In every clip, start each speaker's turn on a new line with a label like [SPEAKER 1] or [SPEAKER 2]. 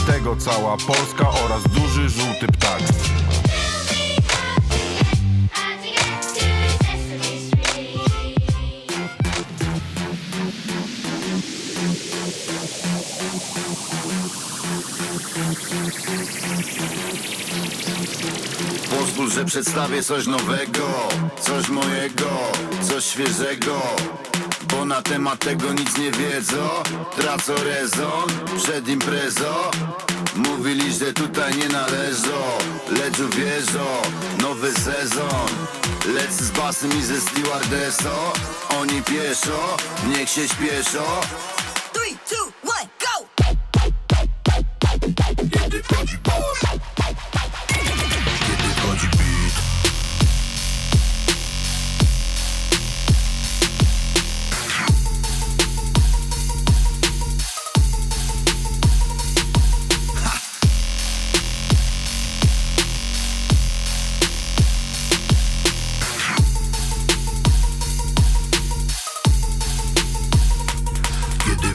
[SPEAKER 1] Słucha tego cała Polska oraz duży żółty ptak.
[SPEAKER 2] Pozwól, że przedstawię coś nowego, coś mojego, coś świeżego Bo na temat tego nic nie wiedzą, tracą rezon przed imprezą. Mówili, że tutaj nie należą, lecz uwierzą, nowy sezon Lec z basem i ze stewardessą, oni pieszo, niech się śpieszą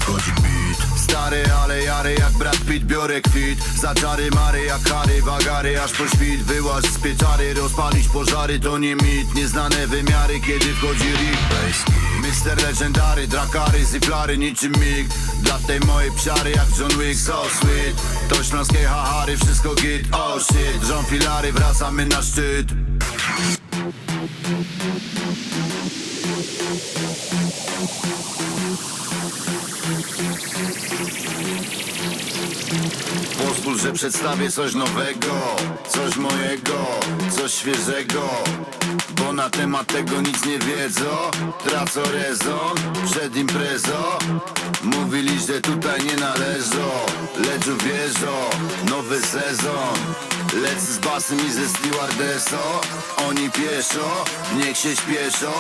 [SPEAKER 2] kiedy wchodzi beat. Stary, ale jary jak Brad Pitt Biorę kwit. Za czary mary jak Harry Wagary aż po świt Wyłaź z pieczary Rozpalić pożary to nie mit. Nieznane wymiary kiedy wchodzi Rick Mister Legendary Drakary, ziflary niczym mig. Dla tej mojej psiary jak John Wick. So sweet. To śląskie hahary Wszystko git. Oh shit. Rząd filary Wracamy na szczyt. Pozwól, że przedstawię coś nowego, coś mojego, coś świeżego. Bo na temat tego nic nie wiedzą, tracą rezon przed imprezą. Mówili, że tutaj nie należą, lecz uwierzą, nowy sezon. Lec z basem i ze stewardessą, oni pieszo, niech się śpieszą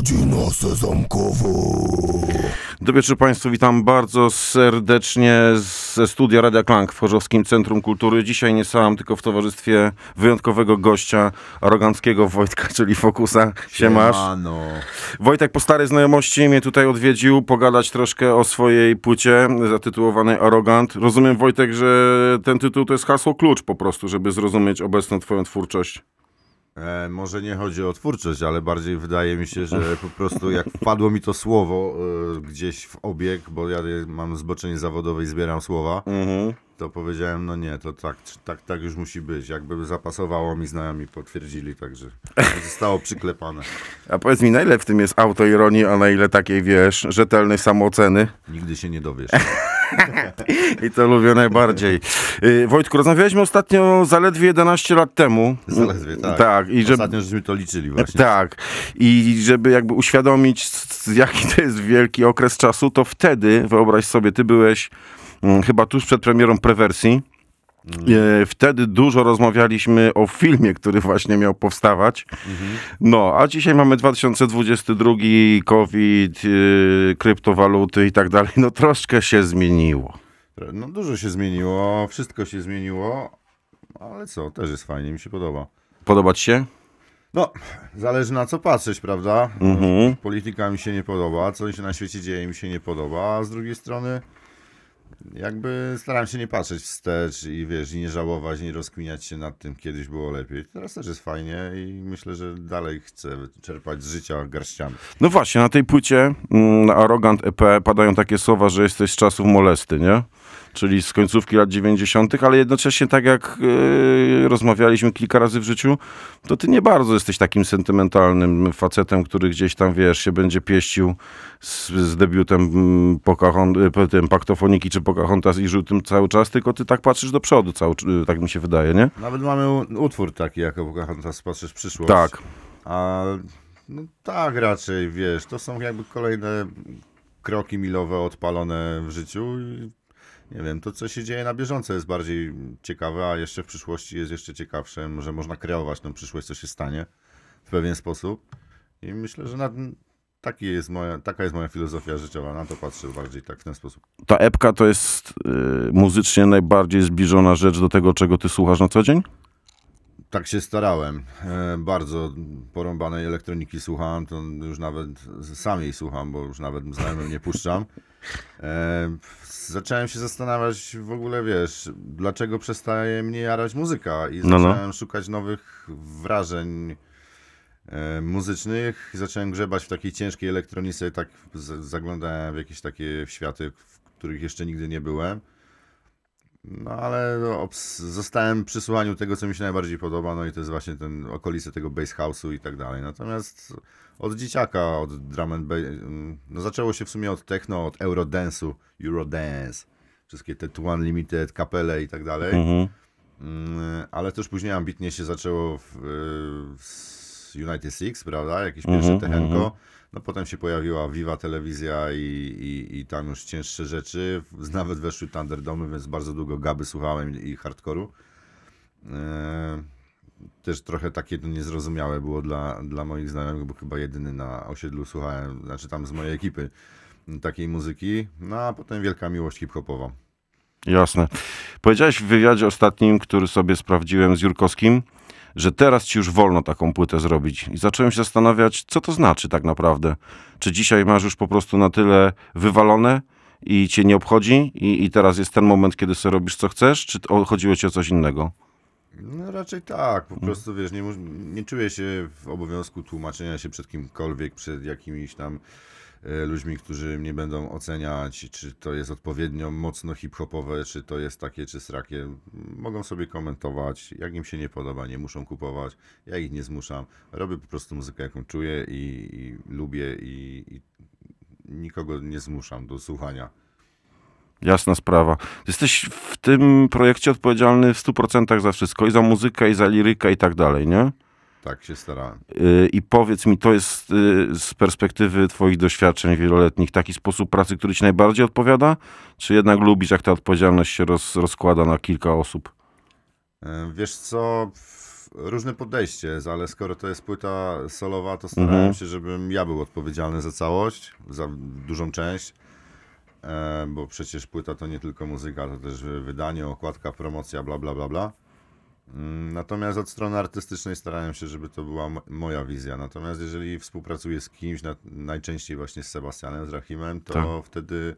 [SPEAKER 3] Godzina.
[SPEAKER 1] Dobry wieczór Państwu, witam bardzo serdecznie ze studia Radia Klank w Chorzowskim Centrum Kultury. Dzisiaj nie sam, tylko w towarzystwie wyjątkowego gościa, aroganckiego Wojtka, czyli Fokusa. Siemasz.
[SPEAKER 3] Siemano.
[SPEAKER 1] Wojtek po starej znajomości mnie tutaj odwiedził, pogadać troszkę o swojej płycie zatytułowanej Arogant. Rozumiem Wojtek, że ten tytuł to jest hasło klucz po prostu, żeby zrozumieć obecną twoją twórczość.
[SPEAKER 3] E, może nie chodzi o twórczość, ale bardziej wydaje mi się, że po prostu jak wpadło mi to słowo e, gdzieś w obieg, bo ja mam zboczenie zawodowe i zbieram słowa,
[SPEAKER 1] Mhm.
[SPEAKER 3] to powiedziałem, no nie, to tak, tak, tak już musi być. Jakby zapasowało mi znajomi, potwierdzili, także zostało przyklepane.
[SPEAKER 1] A powiedz mi, na ile w tym jest autoironii, a na ile takiej, wiesz, rzetelnej samooceny?
[SPEAKER 3] Nigdy się nie dowiesz.
[SPEAKER 1] I to lubię najbardziej. Y, Wojtku, rozmawialiśmy ostatnio zaledwie 11 lat temu.
[SPEAKER 3] Zaledwie, tak.
[SPEAKER 1] Tak, i żeby...
[SPEAKER 3] Ostatnio żeśmy to liczyli właśnie.
[SPEAKER 1] Tak. I żeby jakby uświadomić, jaki to jest wielki okres czasu, to wtedy, wyobraź sobie, ty byłeś mm, chyba tuż przed premierą Prewersji. E, Wtedy dużo rozmawialiśmy o filmie, który właśnie miał powstawać. No, a dzisiaj mamy 2022, COVID, yy, kryptowaluty i tak dalej. No troszkę się zmieniło.
[SPEAKER 3] No dużo się zmieniło, wszystko się zmieniło, ale co, też jest fajnie, mi się podoba.
[SPEAKER 1] Podobać się?
[SPEAKER 3] No, zależy na co patrzeć, prawda?
[SPEAKER 1] Mhm.
[SPEAKER 3] Polityka mi się nie podoba, co się na świecie dzieje mi się nie podoba, a z drugiej strony Jakby staram się nie patrzeć wstecz i wiesz, i nie żałować, nie rozkminiać się nad tym, kiedyś było lepiej. Teraz też jest fajnie i myślę, że dalej chcę czerpać z życia garściami.
[SPEAKER 1] No właśnie, na tej płycie, mm, na Arrogant EP padają takie słowa, że jesteś z czasów molesty, nie? Czyli z końcówki lat 90., ale jednocześnie tak jak yy, rozmawialiśmy kilka razy w życiu, to ty nie bardzo jesteś takim sentymentalnym facetem, który gdzieś tam, wiesz, się będzie pieścił z, z debiutem mm, Pocahon- y, tym Paktofoniki czy Pocahontas i żył tym cały czas, tylko ty tak patrzysz do przodu, cały, cz- tak mi się wydaje, nie?
[SPEAKER 3] Nawet mamy utwór taki, jako Pocahontas, patrzysz w przyszłość.
[SPEAKER 1] Tak.
[SPEAKER 3] A no tak raczej, wiesz, to są jakby kolejne kroki milowe odpalone w życiu i nie wiem, to co się dzieje na bieżąco jest bardziej ciekawe, a jeszcze w przyszłości jest jeszcze ciekawsze, że można kreować tą przyszłość, co się stanie w pewien sposób i myślę, że na, taki jest moja, taka jest moja filozofia życiowa, na to patrzę bardziej tak w ten sposób.
[SPEAKER 1] Ta epka to jest y, muzycznie najbardziej zbliżona rzecz do tego, czego ty słuchasz na co dzień?
[SPEAKER 3] Tak się starałem. E, bardzo porąbanej elektroniki słuchałem, to już nawet sam jej słucham, bo już nawet znajomym nie puszczam. E, zacząłem się zastanawiać w ogóle, wiesz, dlaczego przestaje mnie jarać muzyka i
[SPEAKER 1] No, no.
[SPEAKER 3] zacząłem szukać nowych wrażeń e, muzycznych. Zacząłem grzebać w takiej ciężkiej elektronice, tak zaglądałem w jakieś takie światy, w których jeszcze nigdy nie byłem. No ale zostałem przy słuchaniu tego, co mi się najbardziej podoba, no i to jest właśnie ten okolice tego bass house'u i tak dalej. Natomiast od dzieciaka, od drum and bass, no zaczęło się w sumie od techno, od eurodance'u, eurodance, wszystkie te Two Unlimited, kapele i tak dalej.
[SPEAKER 1] Mhm.
[SPEAKER 3] Mm, ale też później ambitnie się zaczęło w, w z United Six, prawda? Jakieś
[SPEAKER 1] Mhm,
[SPEAKER 3] pierwsze techenko.
[SPEAKER 1] mhm.
[SPEAKER 3] No potem się pojawiła Viva Telewizja i, i, i tam już cięższe rzeczy. Nawet weszły Thunderdomy, więc bardzo długo gaby słuchałem i, hardkoru. E, też trochę takie to niezrozumiałe było dla, dla moich znajomych, bo chyba jedyny na osiedlu słuchałem, znaczy tam z mojej ekipy takiej muzyki. No a potem wielka miłość hip-hopowa.
[SPEAKER 1] Jasne. Powiedziałeś w wywiadzie ostatnim, który sobie sprawdziłem z Jurkowskim, że teraz ci już wolno taką płytę zrobić. I zacząłem się zastanawiać, co to znaczy tak naprawdę. Czy dzisiaj masz już po prostu na tyle wywalone i cię nie obchodzi i, i teraz jest ten moment, kiedy sobie robisz co chcesz, czy chodziło ci o coś innego?
[SPEAKER 3] No raczej tak, po prostu wiesz, nie, nie czuję się w obowiązku tłumaczenia się przed kimkolwiek, przed jakimiś tam ludźmi, którzy mnie będą oceniać, czy to jest odpowiednio mocno hip-hopowe, czy to jest takie, czy srakie. Mogą sobie komentować, jak im się nie podoba, nie muszą kupować, ja ich nie zmuszam. Robię po prostu muzykę, jaką czuję i, i lubię i, i nikogo nie zmuszam do słuchania.
[SPEAKER 1] Jasna sprawa. Jesteś w tym projekcie odpowiedzialny w 100% za wszystko, i za muzykę, i za lirykę, i tak dalej, nie?
[SPEAKER 3] Tak się starałem.
[SPEAKER 1] Yy, I powiedz mi, to jest yy, z perspektywy Twoich doświadczeń wieloletnich taki sposób pracy, który Ci najbardziej odpowiada? Czy jednak lubisz, jak ta odpowiedzialność się roz, rozkłada na kilka osób?
[SPEAKER 3] E, Wiesz co, różne podejście jest, ale skoro to jest płyta solowa, to starałem
[SPEAKER 1] Mhm.
[SPEAKER 3] się, żebym ja był odpowiedzialny za całość, za dużą część, e, bo przecież płyta to nie tylko muzyka, to też wydanie, okładka, promocja, bla bla bla bla. Mm, Natomiast od strony artystycznej starałem się, żeby to była mo- moja wizja. Natomiast jeżeli współpracuję z kimś, na, najczęściej właśnie z Sebastianem, z Rahimem, to
[SPEAKER 1] Tak.
[SPEAKER 3] wtedy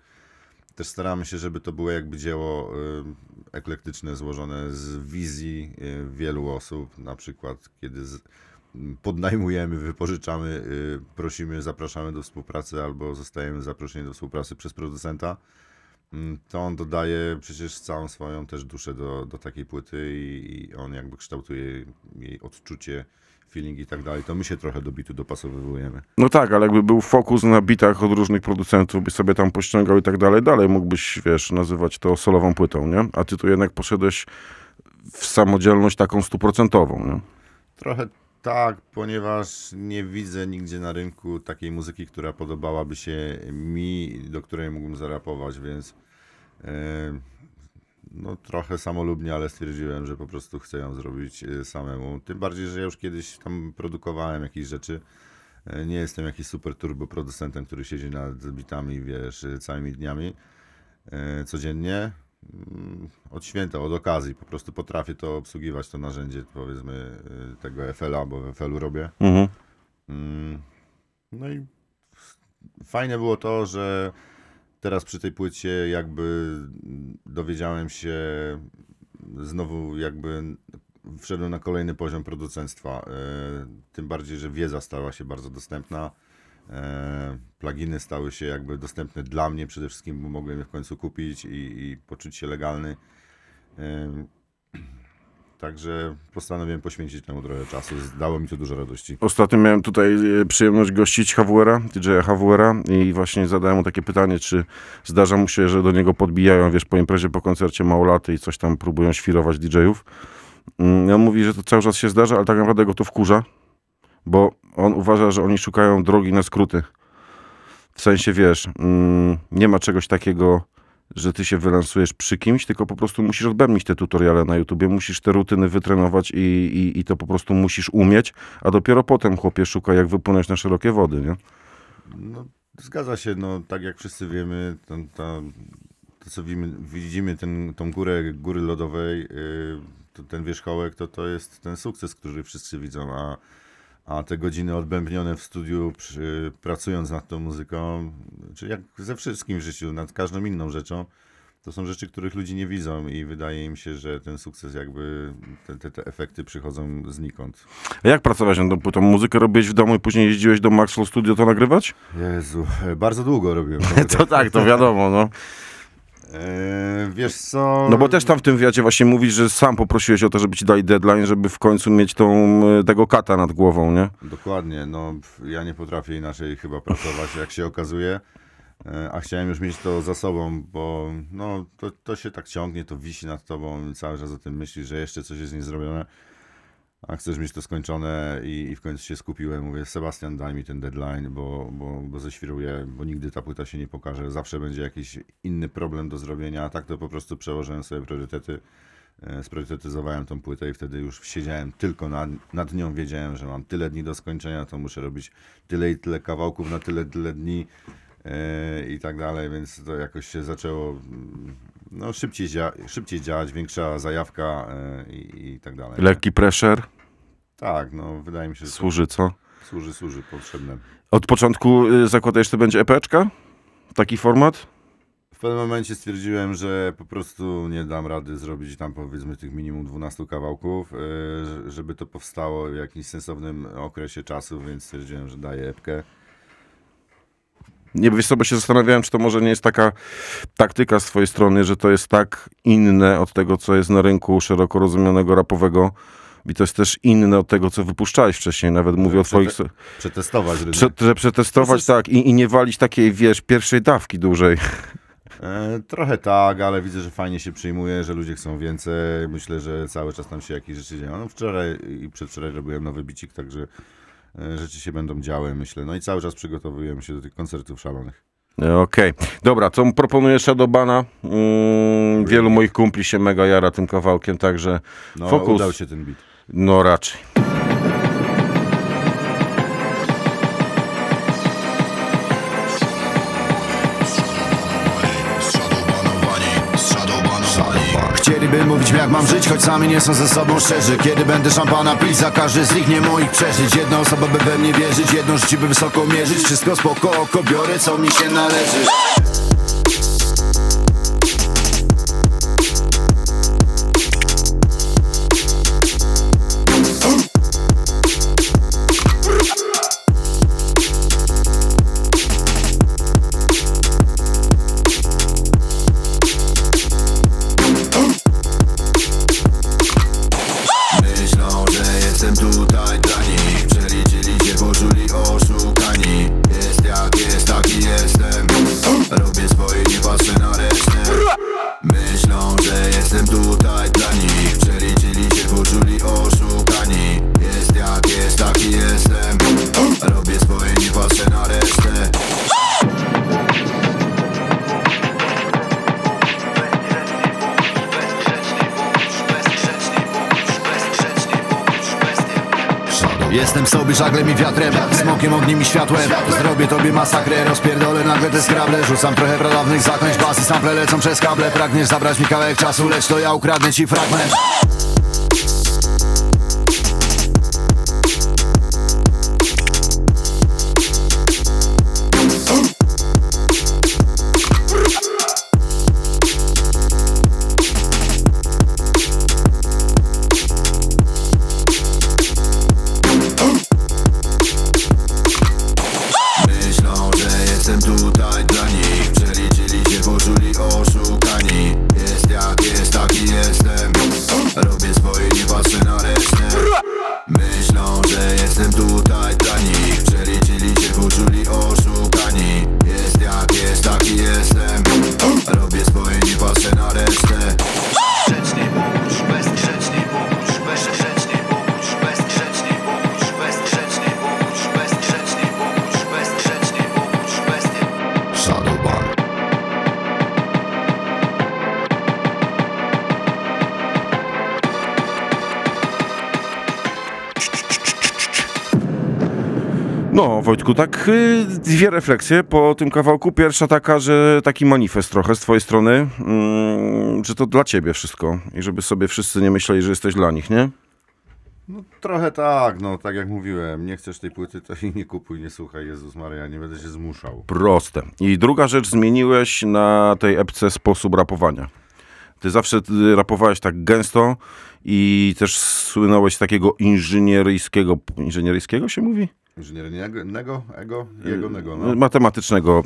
[SPEAKER 3] też staramy się, żeby to było jakby dzieło y, eklektyczne, złożone z wizji y, wielu osób. Na przykład, kiedy z, podnajmujemy, wypożyczamy, y, prosimy, zapraszamy do współpracy albo zostajemy zaproszeni do współpracy przez producenta, to on dodaje przecież całą swoją też duszę do, do takiej płyty i, i on jakby kształtuje jej odczucie, feeling i tak dalej. To my się trochę do bitu dopasowujemy.
[SPEAKER 1] No tak, ale jakby był fokus na bitach od różnych producentów, byś sobie tam pościągał i tak dalej, dalej mógłbyś, wiesz, nazywać to solową płytą, nie? A ty tu jednak poszedłeś w samodzielność taką stuprocentową, nie?
[SPEAKER 3] Trochę tak, ponieważ nie widzę nigdzie na rynku takiej muzyki, która podobałaby się mi, do której mógłbym zarapować, więc no trochę samolubnie, ale stwierdziłem, że po prostu chcę ją zrobić e, samemu. Tym bardziej, że ja już kiedyś tam produkowałem jakieś rzeczy. E, Nie jestem jakiś super turbo producentem, który siedzi nad bitami, wiesz, całymi dniami e, codziennie. Mm, Od święta, od okazji, po prostu potrafię to obsługiwać, to narzędzie, powiedzmy, y, tego FL-a, bo w FL-u robię.
[SPEAKER 1] Mhm.
[SPEAKER 3] Mm, No i fajne było to, że teraz przy tej płycie jakby dowiedziałem się znowu jakby wszedłem na kolejny poziom producenctwa. E, Tym bardziej, że wiedza stała się bardzo dostępna. E, Pluginy stały się jakby dostępne dla mnie przede wszystkim, bo mogłem je w końcu kupić i, i poczuć się legalny. E, Także postanowiłem poświęcić temu trochę czasu. Dało mi to dużo radości.
[SPEAKER 1] Ostatnio miałem tutaj e, przyjemność gościć HWR-a, DJ-a HWR-a i właśnie zadałem mu takie pytanie, czy zdarza mu się, że do niego podbijają, wiesz, po imprezie, po koncercie małolaty i coś tam próbują świrować DJ-ów. Mm, i On mówi, że to cały czas się zdarza, ale tak naprawdę go to wkurza, bo on uważa, że oni szukają drogi na skróty. W sensie, wiesz, mm, nie ma czegoś takiego, że ty się wylansujesz przy kimś, tylko po prostu musisz odbębnić te tutoriale na YouTubie, musisz te rutyny wytrenować i, i, i to po prostu musisz umieć, a dopiero potem chłopie szuka, jak wypłynąć na szerokie wody, nie?
[SPEAKER 3] No, zgadza się, no tak jak wszyscy wiemy, to, co widzimy, widzimy ten, tą górę góry lodowej, yy, ten wierzchołek, to to jest ten sukces, który wszyscy widzą, a, a te godziny odbębnione w studiu, przy, pracując nad tą muzyką, czy jak ze wszystkim w życiu, nad każdą inną rzeczą, to są rzeczy, których ludzie nie widzą i wydaje im się, że ten sukces jakby, te, te, te efekty przychodzą znikąd.
[SPEAKER 1] A jak pracować nad tą? Muzykę robiłeś w domu i później jeździłeś do Maxwell Studio to nagrywać?
[SPEAKER 3] Jezu, bardzo długo robiłem.
[SPEAKER 1] To tak, to wiadomo, no.
[SPEAKER 3] Eee, wiesz co?
[SPEAKER 1] No bo też tam w tym wywiadzie właśnie mówisz, że sam poprosiłeś o to, żeby ci dali deadline, żeby w końcu mieć tą, e, tego kata nad głową, nie?
[SPEAKER 3] Dokładnie, no ja nie potrafię inaczej chyba pracować, jak się okazuje. E, A chciałem już mieć to za sobą, bo no, to, to się tak ciągnie, to wisi nad tobą i cały czas o tym myślisz, że jeszcze coś jest niezrobione. A chcesz mieć to skończone i, i w końcu się skupiłem. Mówię, Sebastian, daj mi ten deadline, bo, bo, bo zeświruję, bo nigdy ta płyta się nie pokaże. Zawsze będzie jakiś inny problem do zrobienia. A tak to po prostu przełożyłem sobie priorytety. E, Spriorytetyzowałem tą płytę i wtedy już siedziałem tylko nad, nad nią. Wiedziałem, że mam tyle dni do skończenia, to muszę robić tyle i tyle kawałków na tyle, tyle dni e, i tak dalej, więc to jakoś się zaczęło no, szybciej, dzia- szybciej działać, większa zajawka e, i, tak dalej.
[SPEAKER 1] Lekki pressure
[SPEAKER 3] Tak, no wydaje mi się, że to
[SPEAKER 1] służy, co?
[SPEAKER 3] służy, służy potrzebne.
[SPEAKER 1] Od początku y, zakładałeś, że to będzie epeczka? Taki format?
[SPEAKER 3] W pewnym momencie stwierdziłem, że po prostu nie dam rady zrobić tam powiedzmy tych minimum 12 kawałków, e, że- żeby to powstało w jakimś sensownym okresie czasu, więc stwierdziłem, że daję epkę.
[SPEAKER 1] Nie wiesz sobie się zastanawiałem, czy to może nie jest taka taktyka z twojej strony, że to jest tak inne od tego, co jest na rynku szeroko rozumianego rapowego i to jest też inne od tego, co wypuszczałeś wcześniej. Nawet mówię o twoich...
[SPEAKER 3] Przetestować rynek.
[SPEAKER 1] Prze, że przetestować,
[SPEAKER 3] To jest-
[SPEAKER 1] tak, i, i nie walić takiej, wiesz, pierwszej dawki dużej.
[SPEAKER 3] E, trochę tak, ale widzę, że fajnie się przyjmuje, że ludzie chcą więcej. Myślę, że cały czas tam się jakieś rzeczy dzieją. No wczoraj i przedwczoraj robiłem nowy bicik, także rzeczy się będą działy, myślę. No i cały czas przygotowujemy się do tych koncertów szalonych.
[SPEAKER 1] E, Okej. Dobra, co proponuję Shadowbana? Mm, wielu moich kumpli się mega jara tym kawałkiem, także
[SPEAKER 3] No,
[SPEAKER 1] fokus.
[SPEAKER 3] udał się ten beat.
[SPEAKER 1] No raczej.
[SPEAKER 2] Chcieliby mówić mi jak mam żyć, choć sami nie są ze sobą szczerzy. Kiedy będę szampana pić za każdy z nich nie moich przeżyć. Jedna osoba by we mnie wierzyć, jedno życie by wysoko mierzyć. Wszystko spoko, oko biorę co mi się należy Jestem sobie żaglem i wiatrem Smokiem, ogniem i światłem. Zrobię tobie masakrę Rozpierdolę nagle te skrable. Rzucam trochę pradawnych zaklęć Bas i sample lecą przez kable. Pragniesz zabrać mi kawałek czasu Lecz to ja ukradnę ci fragment
[SPEAKER 1] Wojtku, tak y, dwie refleksje po tym kawałku. Pierwsza taka, że taki manifest trochę z twojej strony, mm, że to dla ciebie wszystko i żeby sobie wszyscy nie myśleli, że jesteś dla nich, nie?
[SPEAKER 3] No trochę tak, no tak jak mówiłem, nie chcesz tej płyty, to i nie kupuj, nie słuchaj, Jezus Maria, nie będę się zmuszał.
[SPEAKER 1] Proste. I druga rzecz, zmieniłeś na tej epce sposób rapowania. Ty zawsze y, rapowałeś tak gęsto i też słynąłeś takiego inżynieryjskiego, inżynieryjskiego się mówi?
[SPEAKER 3] Inżynieryjnego, nego, ego, jego nego, no.
[SPEAKER 1] matematycznego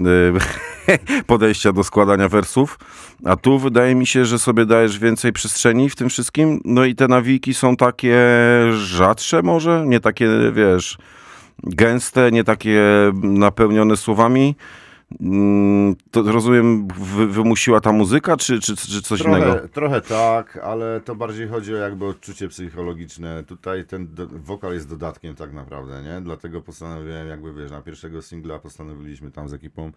[SPEAKER 1] y, podejścia do składania wersów, a tu wydaje mi się, że sobie dajesz więcej przestrzeni w tym wszystkim, no i te nawiki są takie rzadsze może, nie takie, wiesz, gęste, nie takie napełnione słowami. Mm, To rozumiem, wy, wymusiła ta muzyka, czy, czy, czy coś innego?
[SPEAKER 3] Trochę, trochę tak, ale to bardziej chodzi o jakby odczucie psychologiczne. Tutaj ten do, wokal jest dodatkiem tak naprawdę, nie? Dlatego postanowiłem jakby, wiesz, na pierwszego singla postanowiliśmy tam z ekipą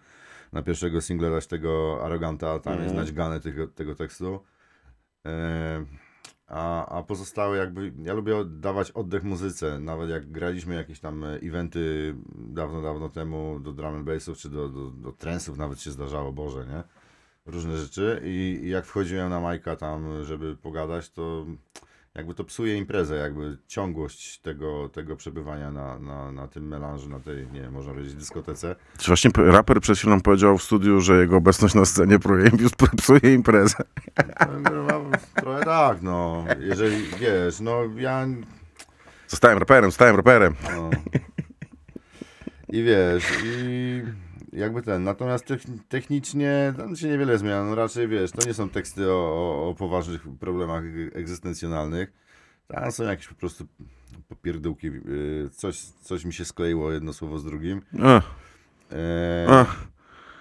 [SPEAKER 3] na pierwszego singla dać tego Aroganta, tam jest naćgane tego, tego tekstu. E, a, a pozostałe jakby, ja lubię dawać oddech muzyce, nawet jak graliśmy jakieś tam e, eventy dawno, dawno temu do drum and bassów, czy do, do, do nawet się zdarzało, Boże, nie? Różne rzeczy i, i jak wchodziłem na Majka tam, żeby pogadać, to jakby to psuje imprezę, jakby ciągłość tego, tego przebywania na, na, na tym melanżu, na tej, nie wiem, można powiedzieć dyskotece.
[SPEAKER 1] Czy właśnie raper przed chwilą powiedział w studiu, że jego obecność na scenie psuje imprezę.
[SPEAKER 3] Trochę tak, no, jeżeli, wiesz, no ja
[SPEAKER 1] Zostałem raperem, zostałem raperem.
[SPEAKER 3] No. I wiesz, i jakby ten, natomiast techn- technicznie tam się niewiele zmienia, no raczej wiesz, to nie są teksty o, o, o poważnych problemach e- egzystencjonalnych, tam są jakieś po prostu popierdółki, yy, coś, coś mi się skleiło jedno słowo z drugim.
[SPEAKER 1] Ech,
[SPEAKER 3] E,
[SPEAKER 1] ech.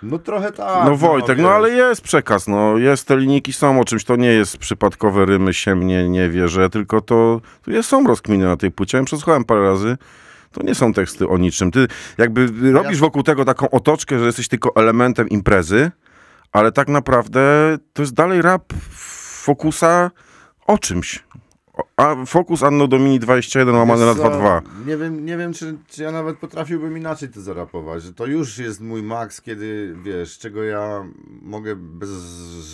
[SPEAKER 3] no trochę tak.
[SPEAKER 1] No Wojtek, no
[SPEAKER 3] wiesz.
[SPEAKER 1] ale jest przekaz, no jest, te linijki są o czymś, to nie jest przypadkowe rymy, się mnie nie wierzę, tylko to, jest, są rozkminy na tej płycie, ja przesłuchałem parę razy, to nie są teksty o niczym. Ty jakby robisz wokół tego taką otoczkę, że jesteś tylko elementem imprezy, ale tak naprawdę to jest dalej rap fokusa o czymś. A fokus Anno Domini 21 łamane na
[SPEAKER 3] Wiesz co,
[SPEAKER 1] 2.2.
[SPEAKER 3] Nie wiem, nie wiem czy, czy ja nawet potrafiłbym inaczej to zarapować. że To już jest mój maks, kiedy wiesz, czego ja mogę bez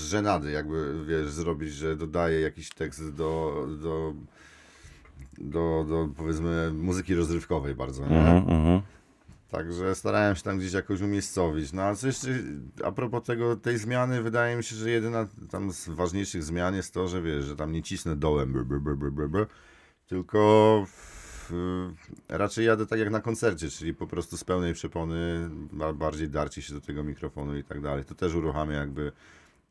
[SPEAKER 3] żenady jakby, wiesz, zrobić, że dodaję jakiś tekst do, do, do, do powiedzmy muzyki rozrywkowej bardzo, nie?
[SPEAKER 1] Mhm, mhm.
[SPEAKER 3] Także starałem się tam gdzieś jakoś umiejscowić. No a co jeszcze a propos tego, tej zmiany, wydaje mi się, że jedyna tam z ważniejszych zmian jest to, że wiesz, że tam nie cisnę dołem, br, br, br, br, br, tylko w, raczej jadę tak jak na koncercie, czyli po prostu z pełnej przepony, ba- bardziej darcie się do tego mikrofonu i tak dalej. To też uruchamia jakby,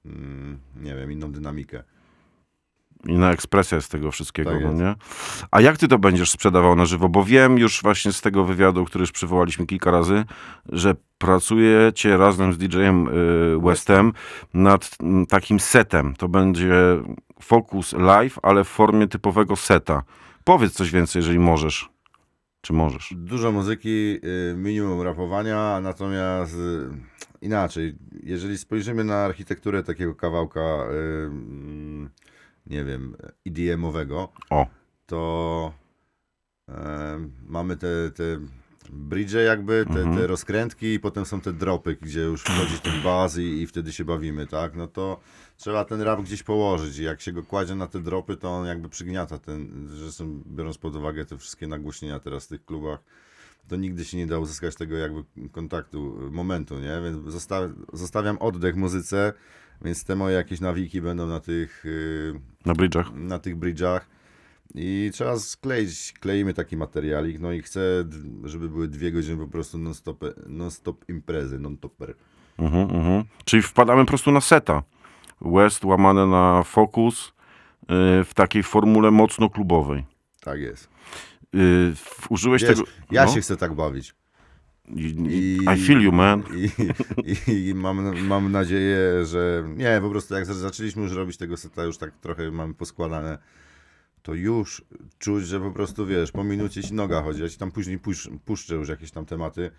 [SPEAKER 3] mm, nie wiem, inną dynamikę.
[SPEAKER 1] Inna ekspresja z tego wszystkiego,
[SPEAKER 3] Tak
[SPEAKER 1] no nie? A jak ty to będziesz sprzedawał na żywo? Bo wiem już właśnie z tego wywiadu, który już przywołaliśmy kilka razy, że pracujecie razem z DJ-em y, Westem nad mm, takim setem. To będzie Focus Live, ale w formie typowego seta. Powiedz coś więcej, jeżeli możesz. Czy możesz?
[SPEAKER 3] Dużo muzyki, y, minimum rapowania, natomiast y, inaczej, jeżeli spojrzymy na architekturę takiego kawałka, y, mm, nie wiem, EDM-owego,
[SPEAKER 1] O,
[SPEAKER 3] to e, mamy te, te bridge jakby, te,
[SPEAKER 1] Mhm.
[SPEAKER 3] te rozkrętki i potem są te dropy, gdzie już wchodzi ten baz i, i wtedy się bawimy, tak? No to trzeba ten rap gdzieś położyć i jak się go kładzie na te dropy, to on jakby przygniata ten, zresztą biorąc pod uwagę te wszystkie nagłośnienia teraz w tych klubach, to nigdy się nie da uzyskać tego jakby kontaktu, momentu, nie? Więc zosta- zostawiam oddech muzyce, więc te moje jakieś nawiki będą na tych y,
[SPEAKER 1] na bridge'ach.
[SPEAKER 3] na tych bridge'ach i trzeba skleić, kleimy taki materialik, no i chcę, żeby były dwie godziny po prostu non-stop, non-stop imprezy, non-topper.
[SPEAKER 1] Mhm, mhm. Czyli wpadamy po prostu na seta. West łamane na Focus y, w takiej formule mocno klubowej.
[SPEAKER 3] Tak jest.
[SPEAKER 1] Y, w- użyłeś
[SPEAKER 3] Wiesz,
[SPEAKER 1] tego...
[SPEAKER 3] ja
[SPEAKER 1] no.
[SPEAKER 3] się chcę tak bawić.
[SPEAKER 1] I,
[SPEAKER 3] I-
[SPEAKER 1] feel you, man.
[SPEAKER 3] I, i, i mam, mam nadzieję, że nie, po prostu jak za- zaczęliśmy już robić tego seta, już tak trochę mamy poskładane, to już czuć, że po prostu wiesz, po minucie ci noga chodzi, ja ci tam później pusz, puszczę już jakieś tam tematy.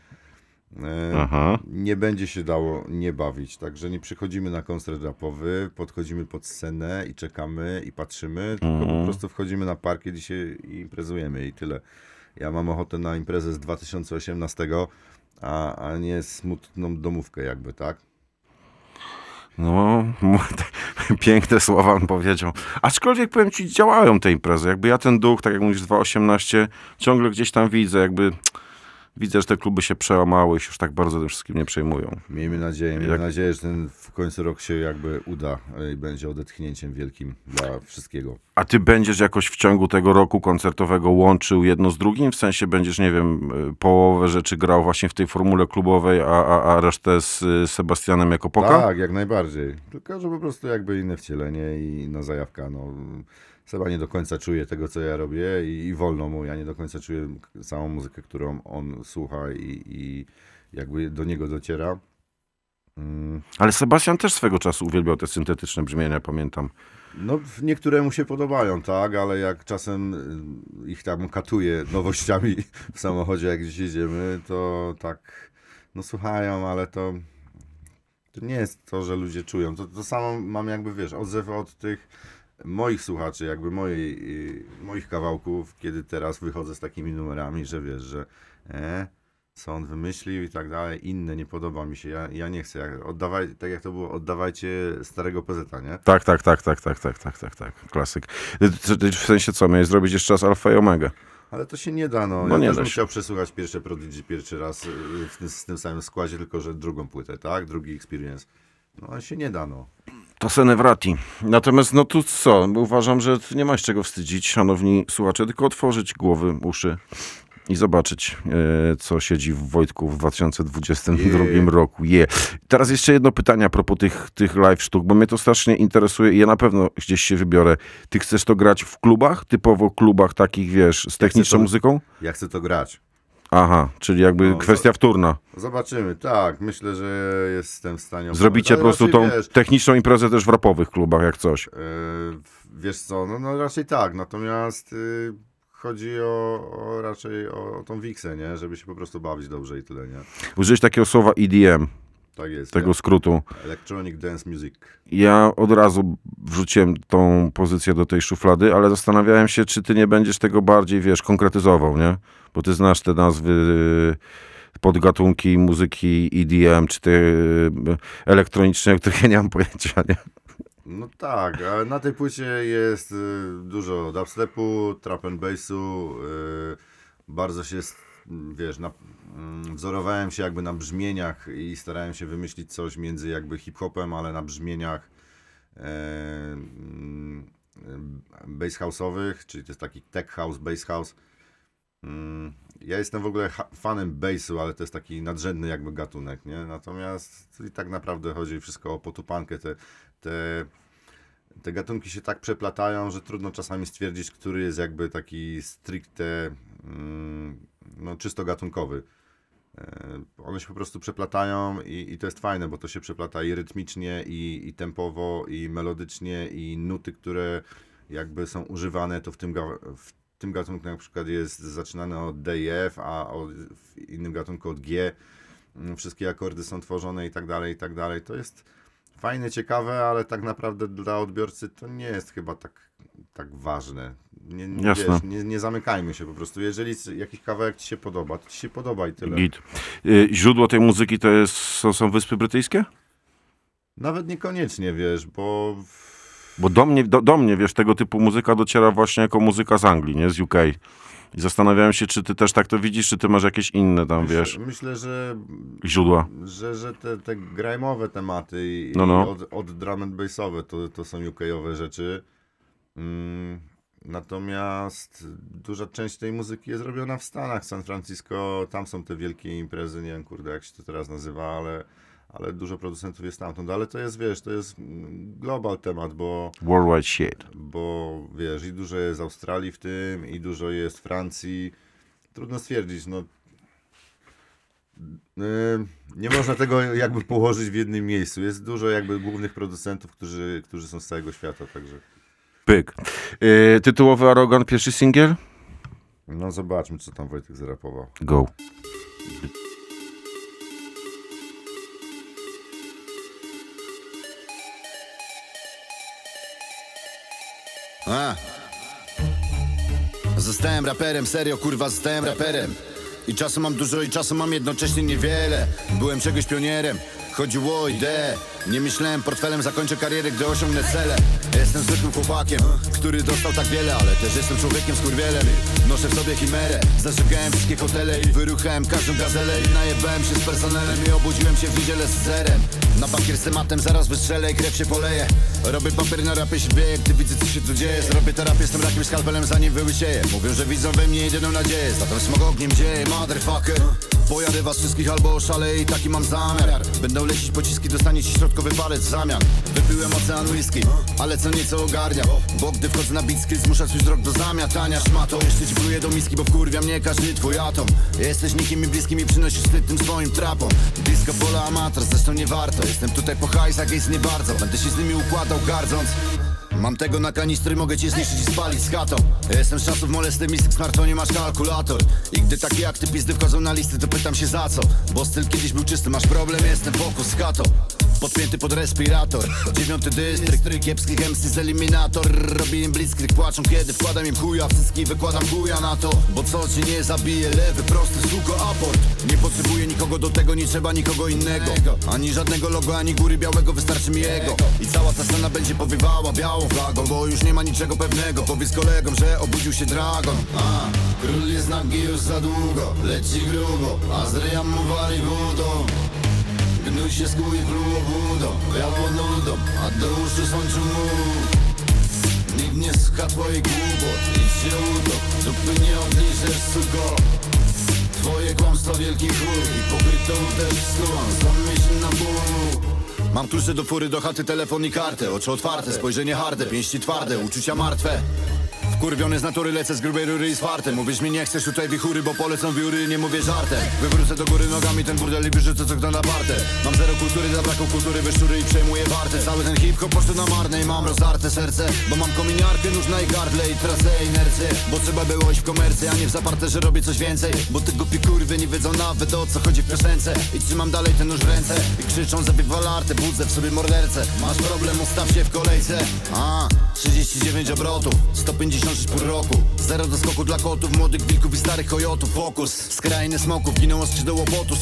[SPEAKER 3] E,
[SPEAKER 1] Aha.
[SPEAKER 3] nie będzie się dało nie bawić. Także nie przychodzimy na koncert rapowy, podchodzimy pod scenę i czekamy i patrzymy, tylko po prostu wchodzimy na parkiet i się i imprezujemy i tyle. Ja mam ochotę na imprezę z 2018, a, a nie smutną domówkę jakby, tak?
[SPEAKER 1] No, piękne słowa on powiedział. Aczkolwiek powiem ci, działają te imprezy. Jakby ja ten duch, tak jak mówisz, 2.18, ciągle gdzieś tam widzę, jakby widzę, że te kluby się przełamały i się już tak bardzo tym wszystkim nie przejmują.
[SPEAKER 3] Miejmy nadzieję, miejmy
[SPEAKER 1] Jak-
[SPEAKER 3] nadzieję, że ten w końcu rok się jakby uda e, i będzie odetchnięciem wielkim dla wszystkiego.
[SPEAKER 1] A ty będziesz jakoś w ciągu tego roku koncertowego łączył jedno z drugim? W sensie będziesz, nie wiem, y, połowę rzeczy grał właśnie w tej formule klubowej, a, a, a resztę z y, Sebastianem jako poka?
[SPEAKER 3] Tak, jak najbardziej. Tylko, że po prostu jakby inne wcielenie i inna zajawka. No, Seba nie do końca czuje tego, co ja robię i, i wolno mu. Ja nie do końca czuję samą muzykę, którą on słucha i, i jakby do niego dociera. Mm,
[SPEAKER 1] Ale Sebastian też swego czasu uwielbiał te syntetyczne brzmienia, pamiętam.
[SPEAKER 3] No, niektóre mu się podobają, tak, ale jak czasem y, ich tam katuje nowościami w samochodzie, jak gdzieś jedziemy, to tak, no słuchają, ale to, to nie jest to, że ludzie czują. To, to samo mam jakby, wiesz, odzew od tych moich słuchaczy, jakby mojej, y, moich kawałków, kiedy teraz wychodzę z takimi numerami, że wiesz, że e, co on wymyślił i tak dalej, inne nie podoba mi się, ja, ja nie chcę, jak, oddawaj, tak jak to było, oddawajcie starego pezeta, nie?
[SPEAKER 1] Tak, tak, tak, tak, tak, tak, tak, tak, tak. Klasyk. W sensie co, miałeś zrobić jeszcze raz Alfa i Omega?
[SPEAKER 3] Ale to się nie da, no.
[SPEAKER 1] No
[SPEAKER 3] ja
[SPEAKER 1] nie
[SPEAKER 3] też chciał przesłuchać pierwsze Prodigy pierwszy raz y, w tym, z tym samym składzie, tylko że drugą płytę, tak? Drugi experience. No ale się nie da, no.
[SPEAKER 1] To Senevrati. Natomiast no tu co, uważam, że nie masz czego wstydzić, szanowni słuchacze, tylko otworzyć głowy, uszy i zobaczyć, e, co siedzi w Wojtku w 2022
[SPEAKER 3] Je.
[SPEAKER 1] roku. Je. Teraz jeszcze jedno pytanie a propos tych, tych live sztuk, bo mnie to strasznie interesuje i ja na pewno gdzieś się wybiorę. Ty chcesz to grać w klubach, typowo klubach takich, wiesz, z techniczną
[SPEAKER 3] to-
[SPEAKER 1] muzyką?
[SPEAKER 3] Ja chcę to grać.
[SPEAKER 1] Aha, czyli jakby
[SPEAKER 3] No,
[SPEAKER 1] kwestia wtórna.
[SPEAKER 3] Zobaczymy, tak. Myślę, że jestem w stanie...
[SPEAKER 1] Zrobicie po prostu tą
[SPEAKER 3] Wiesz,
[SPEAKER 1] techniczną imprezę też w rapowych klubach, jak coś.
[SPEAKER 3] e, wiesz co, no, no raczej tak, natomiast y, chodzi o, o raczej o, o tą wiksę, nie? Żeby się po prostu bawić dobrze i tyle, nie?
[SPEAKER 1] Użyłeś takiego słowa EDM,
[SPEAKER 3] Tak jest.
[SPEAKER 1] tego skrótu.
[SPEAKER 3] Electronic Dance Music.
[SPEAKER 1] Ja od razu wrzuciłem tą pozycję do tej szuflady, ale zastanawiałem się, czy ty nie będziesz tego bardziej, wiesz, konkretyzował, nie? Bo ty znasz te nazwy y, podgatunki muzyki EDM, czy te y, elektroniczne, o których ja nie mam pojęcia, nie?
[SPEAKER 3] No tak, a na tej płycie jest y, dużo dubstepu, trap and bassu, bardzo się, wiesz, na, wzorowałem się jakby na brzmieniach i starałem się wymyślić coś między jakby hip-hopem, ale na brzmieniach e, mm, bass house'owych, czyli to jest taki tech house, bass house. Mm, Ja jestem w ogóle fanem bassu, ale to jest taki nadrzędny jakby gatunek, nie? Natomiast i tak naprawdę chodzi wszystko o potupankę, te, te, te gatunki się tak przeplatają, że trudno czasami stwierdzić, który jest jakby taki stricte, mm, no czysto gatunkowy. E, One się po prostu przeplatają i, i to jest fajne, bo to się przeplata i rytmicznie, i, i tempowo, i melodycznie, i nuty, które jakby są używane, to w tym, w tym gatunku na przykład jest zaczynane od D i F, a od, w innym gatunku od G. Mm, Wszystkie akordy są tworzone i tak dalej, i tak dalej. To jest fajne, ciekawe, ale tak naprawdę dla odbiorcy to nie jest chyba tak, tak ważne. Nie, nie,
[SPEAKER 1] Jasne.
[SPEAKER 3] wiesz, nie, nie zamykajmy się po prostu. Jeżeli jakiś kawałek ci się podoba, to ci się podoba i tyle.
[SPEAKER 1] Git. Y, Źródło tej muzyki to jest, są, są Wyspy Brytyjskie?
[SPEAKER 3] Nawet niekoniecznie, wiesz, bo
[SPEAKER 1] Bo do mnie, do, do mnie, wiesz, tego typu muzyka dociera właśnie jako muzyka z Anglii, nie? Z UK. I zastanawiałem się, czy ty też tak to widzisz, czy ty masz jakieś inne tam,
[SPEAKER 3] myślę,
[SPEAKER 1] wiesz,
[SPEAKER 3] myślę że,
[SPEAKER 1] źródła.
[SPEAKER 3] że, że te, te grajmowe tematy i,
[SPEAKER 1] No, no.
[SPEAKER 3] i od, od drum and bassowe to, to są UK-owe rzeczy. Mm, natomiast duża część tej muzyki jest robiona w Stanach, San Francisco, tam są te wielkie imprezy, nie wiem kurde jak się to teraz nazywa, ale, ale dużo producentów jest stamtąd, ale to jest, wiesz, to jest mm, global temat, bo
[SPEAKER 1] Worldwide shit.
[SPEAKER 3] bo wiesz, i dużo jest Australii w tym, i dużo jest Francji. Trudno stwierdzić, no. Yy, Nie można tego jakby położyć w jednym miejscu. Jest dużo jakby głównych producentów, którzy, którzy są z całego świata, także.
[SPEAKER 1] Pyk. Y, tytułowy Arogan, pierwszy singiel?
[SPEAKER 3] No zobaczmy, co tam Wojtek zarapował.
[SPEAKER 1] Go.
[SPEAKER 2] A. Zostałem raperem, serio kurwa, zostałem raperem. I czasu mam dużo i czasu mam jednocześnie niewiele. Byłem czegoś pionierem, chodziło o ideę. Nie myślałem portfelem, zakończę karierę, gdy osiągnę cele. Jestem zwykłym chłopakiem, który dostał tak wiele Ale też jestem człowiekiem skurwielem. Noszę w sobie chimerę, zażygałem wszystkie hotele I wyruchałem każdą gazelę. I najebałem się z personelem I obudziłem się w niedzielę z zerem Na bakier z tematem zaraz wystrzelę i krew się poleje. Robię papier na rapie się gdy widzę co się tu dzieje. Zrobię terapię z tym rakiem skalpelem zanim wyłysieję Mówią, że widzą we mnie jedyną nadzieję. Zatem smog ogniem dzieje, motherfucker Pojadę was wszystkich albo oszaleję i taki mam zamiar. Będą lecieć pociski, dostaniecie środkowy palec w zamian. Wypiłem ocean whisky, ale co nieco ogarnia. Bo gdy wchodzę na bicki, zmusza swój wzrok do zamiatania Szmato, jeszcze ci do miski, bo wkurwia mnie każdy twój atom. Jesteś nikim i bliskim i przynosisz wstyd tym swoim trapom. Disco pola amator, zresztą nie warto. Jestem tutaj po hajsach, jest nie bardzo. Będę się z nimi układał gardząc Mam tego na kanistry, mogę cię zniszczyć i spalić z katą Jestem z czasów molesty, mistyk, smartfonie masz kalkulator. I gdy takie jak ty pizdy wchodzą na listy, to pytam się za co? Bo styl kiedyś był czysty, masz problem, jestem fokus z katą Podpięty pod respirator. Dziewiąty dystrykt, kiepskich MC z eliminator. Robię im blitzkrieg, płaczą kiedy wkładam im chuja. W cyski wykładam chuja na to Bo co cię nie zabije, lewy, prosty, suko, aport. Nie potrzebuję nikogo do tego, nie trzeba nikogo innego. Ani żadnego logo, ani góry białego, wystarczy mi jego I cała ta scena będzie powiewała białą flagą Bo już nie ma niczego pewnego. Powiedz kolegom, że obudził się dragon. A, Król jest nagi już za długo Leci grubo, a z ryja mu wali wodą Gnój się skój pluło budą Biało nudą, a do uszu słońcu mu Nikt nie słucha twoich głupot Idź się utop, dupy nie odliżesz suko. Twoje kłamstwa wielki chuj I pokrytą też snułam Zamyśl na ból Mam klucze do fury, do chaty, telefon i kartę Oczy otwarte, spojrzenie harde, pięści twarde Uczucia martwe Wkurwiony z natury lecę z grubej rury i z fartem. Mówisz mi nie chcesz tutaj wichury, bo polecą wióry Nie mówię żartem. Wywrócę do góry nogami ten burdel i wyrzucę co kto na partę. Mam zero kultury, zabrakło kultury, wyszczury i przejmuję wartę. Cały ten hip-hop poszedł na marne i mam rozdarte serce Bo mam kominiarkę, nóż na i gardle i trasę inercję. Bo trzeba było iść w komercję, a nie w zaparte, że robię coś więcej. Bo te głupie kurwy nie wiedzą nawet o co chodzi w piosence. I trzymam dalej ten nóż w ręce I krzyczą zabij lartę, budzę w sobie mordercę. Masz problem, ustaw się w kolejce. A, 39 obrotów, 156 pół roku. Zero do skoku dla kotów, młodych wilków i starych kojotów. Fokus, skrajny smoków, ginęło skrzydło łopotu.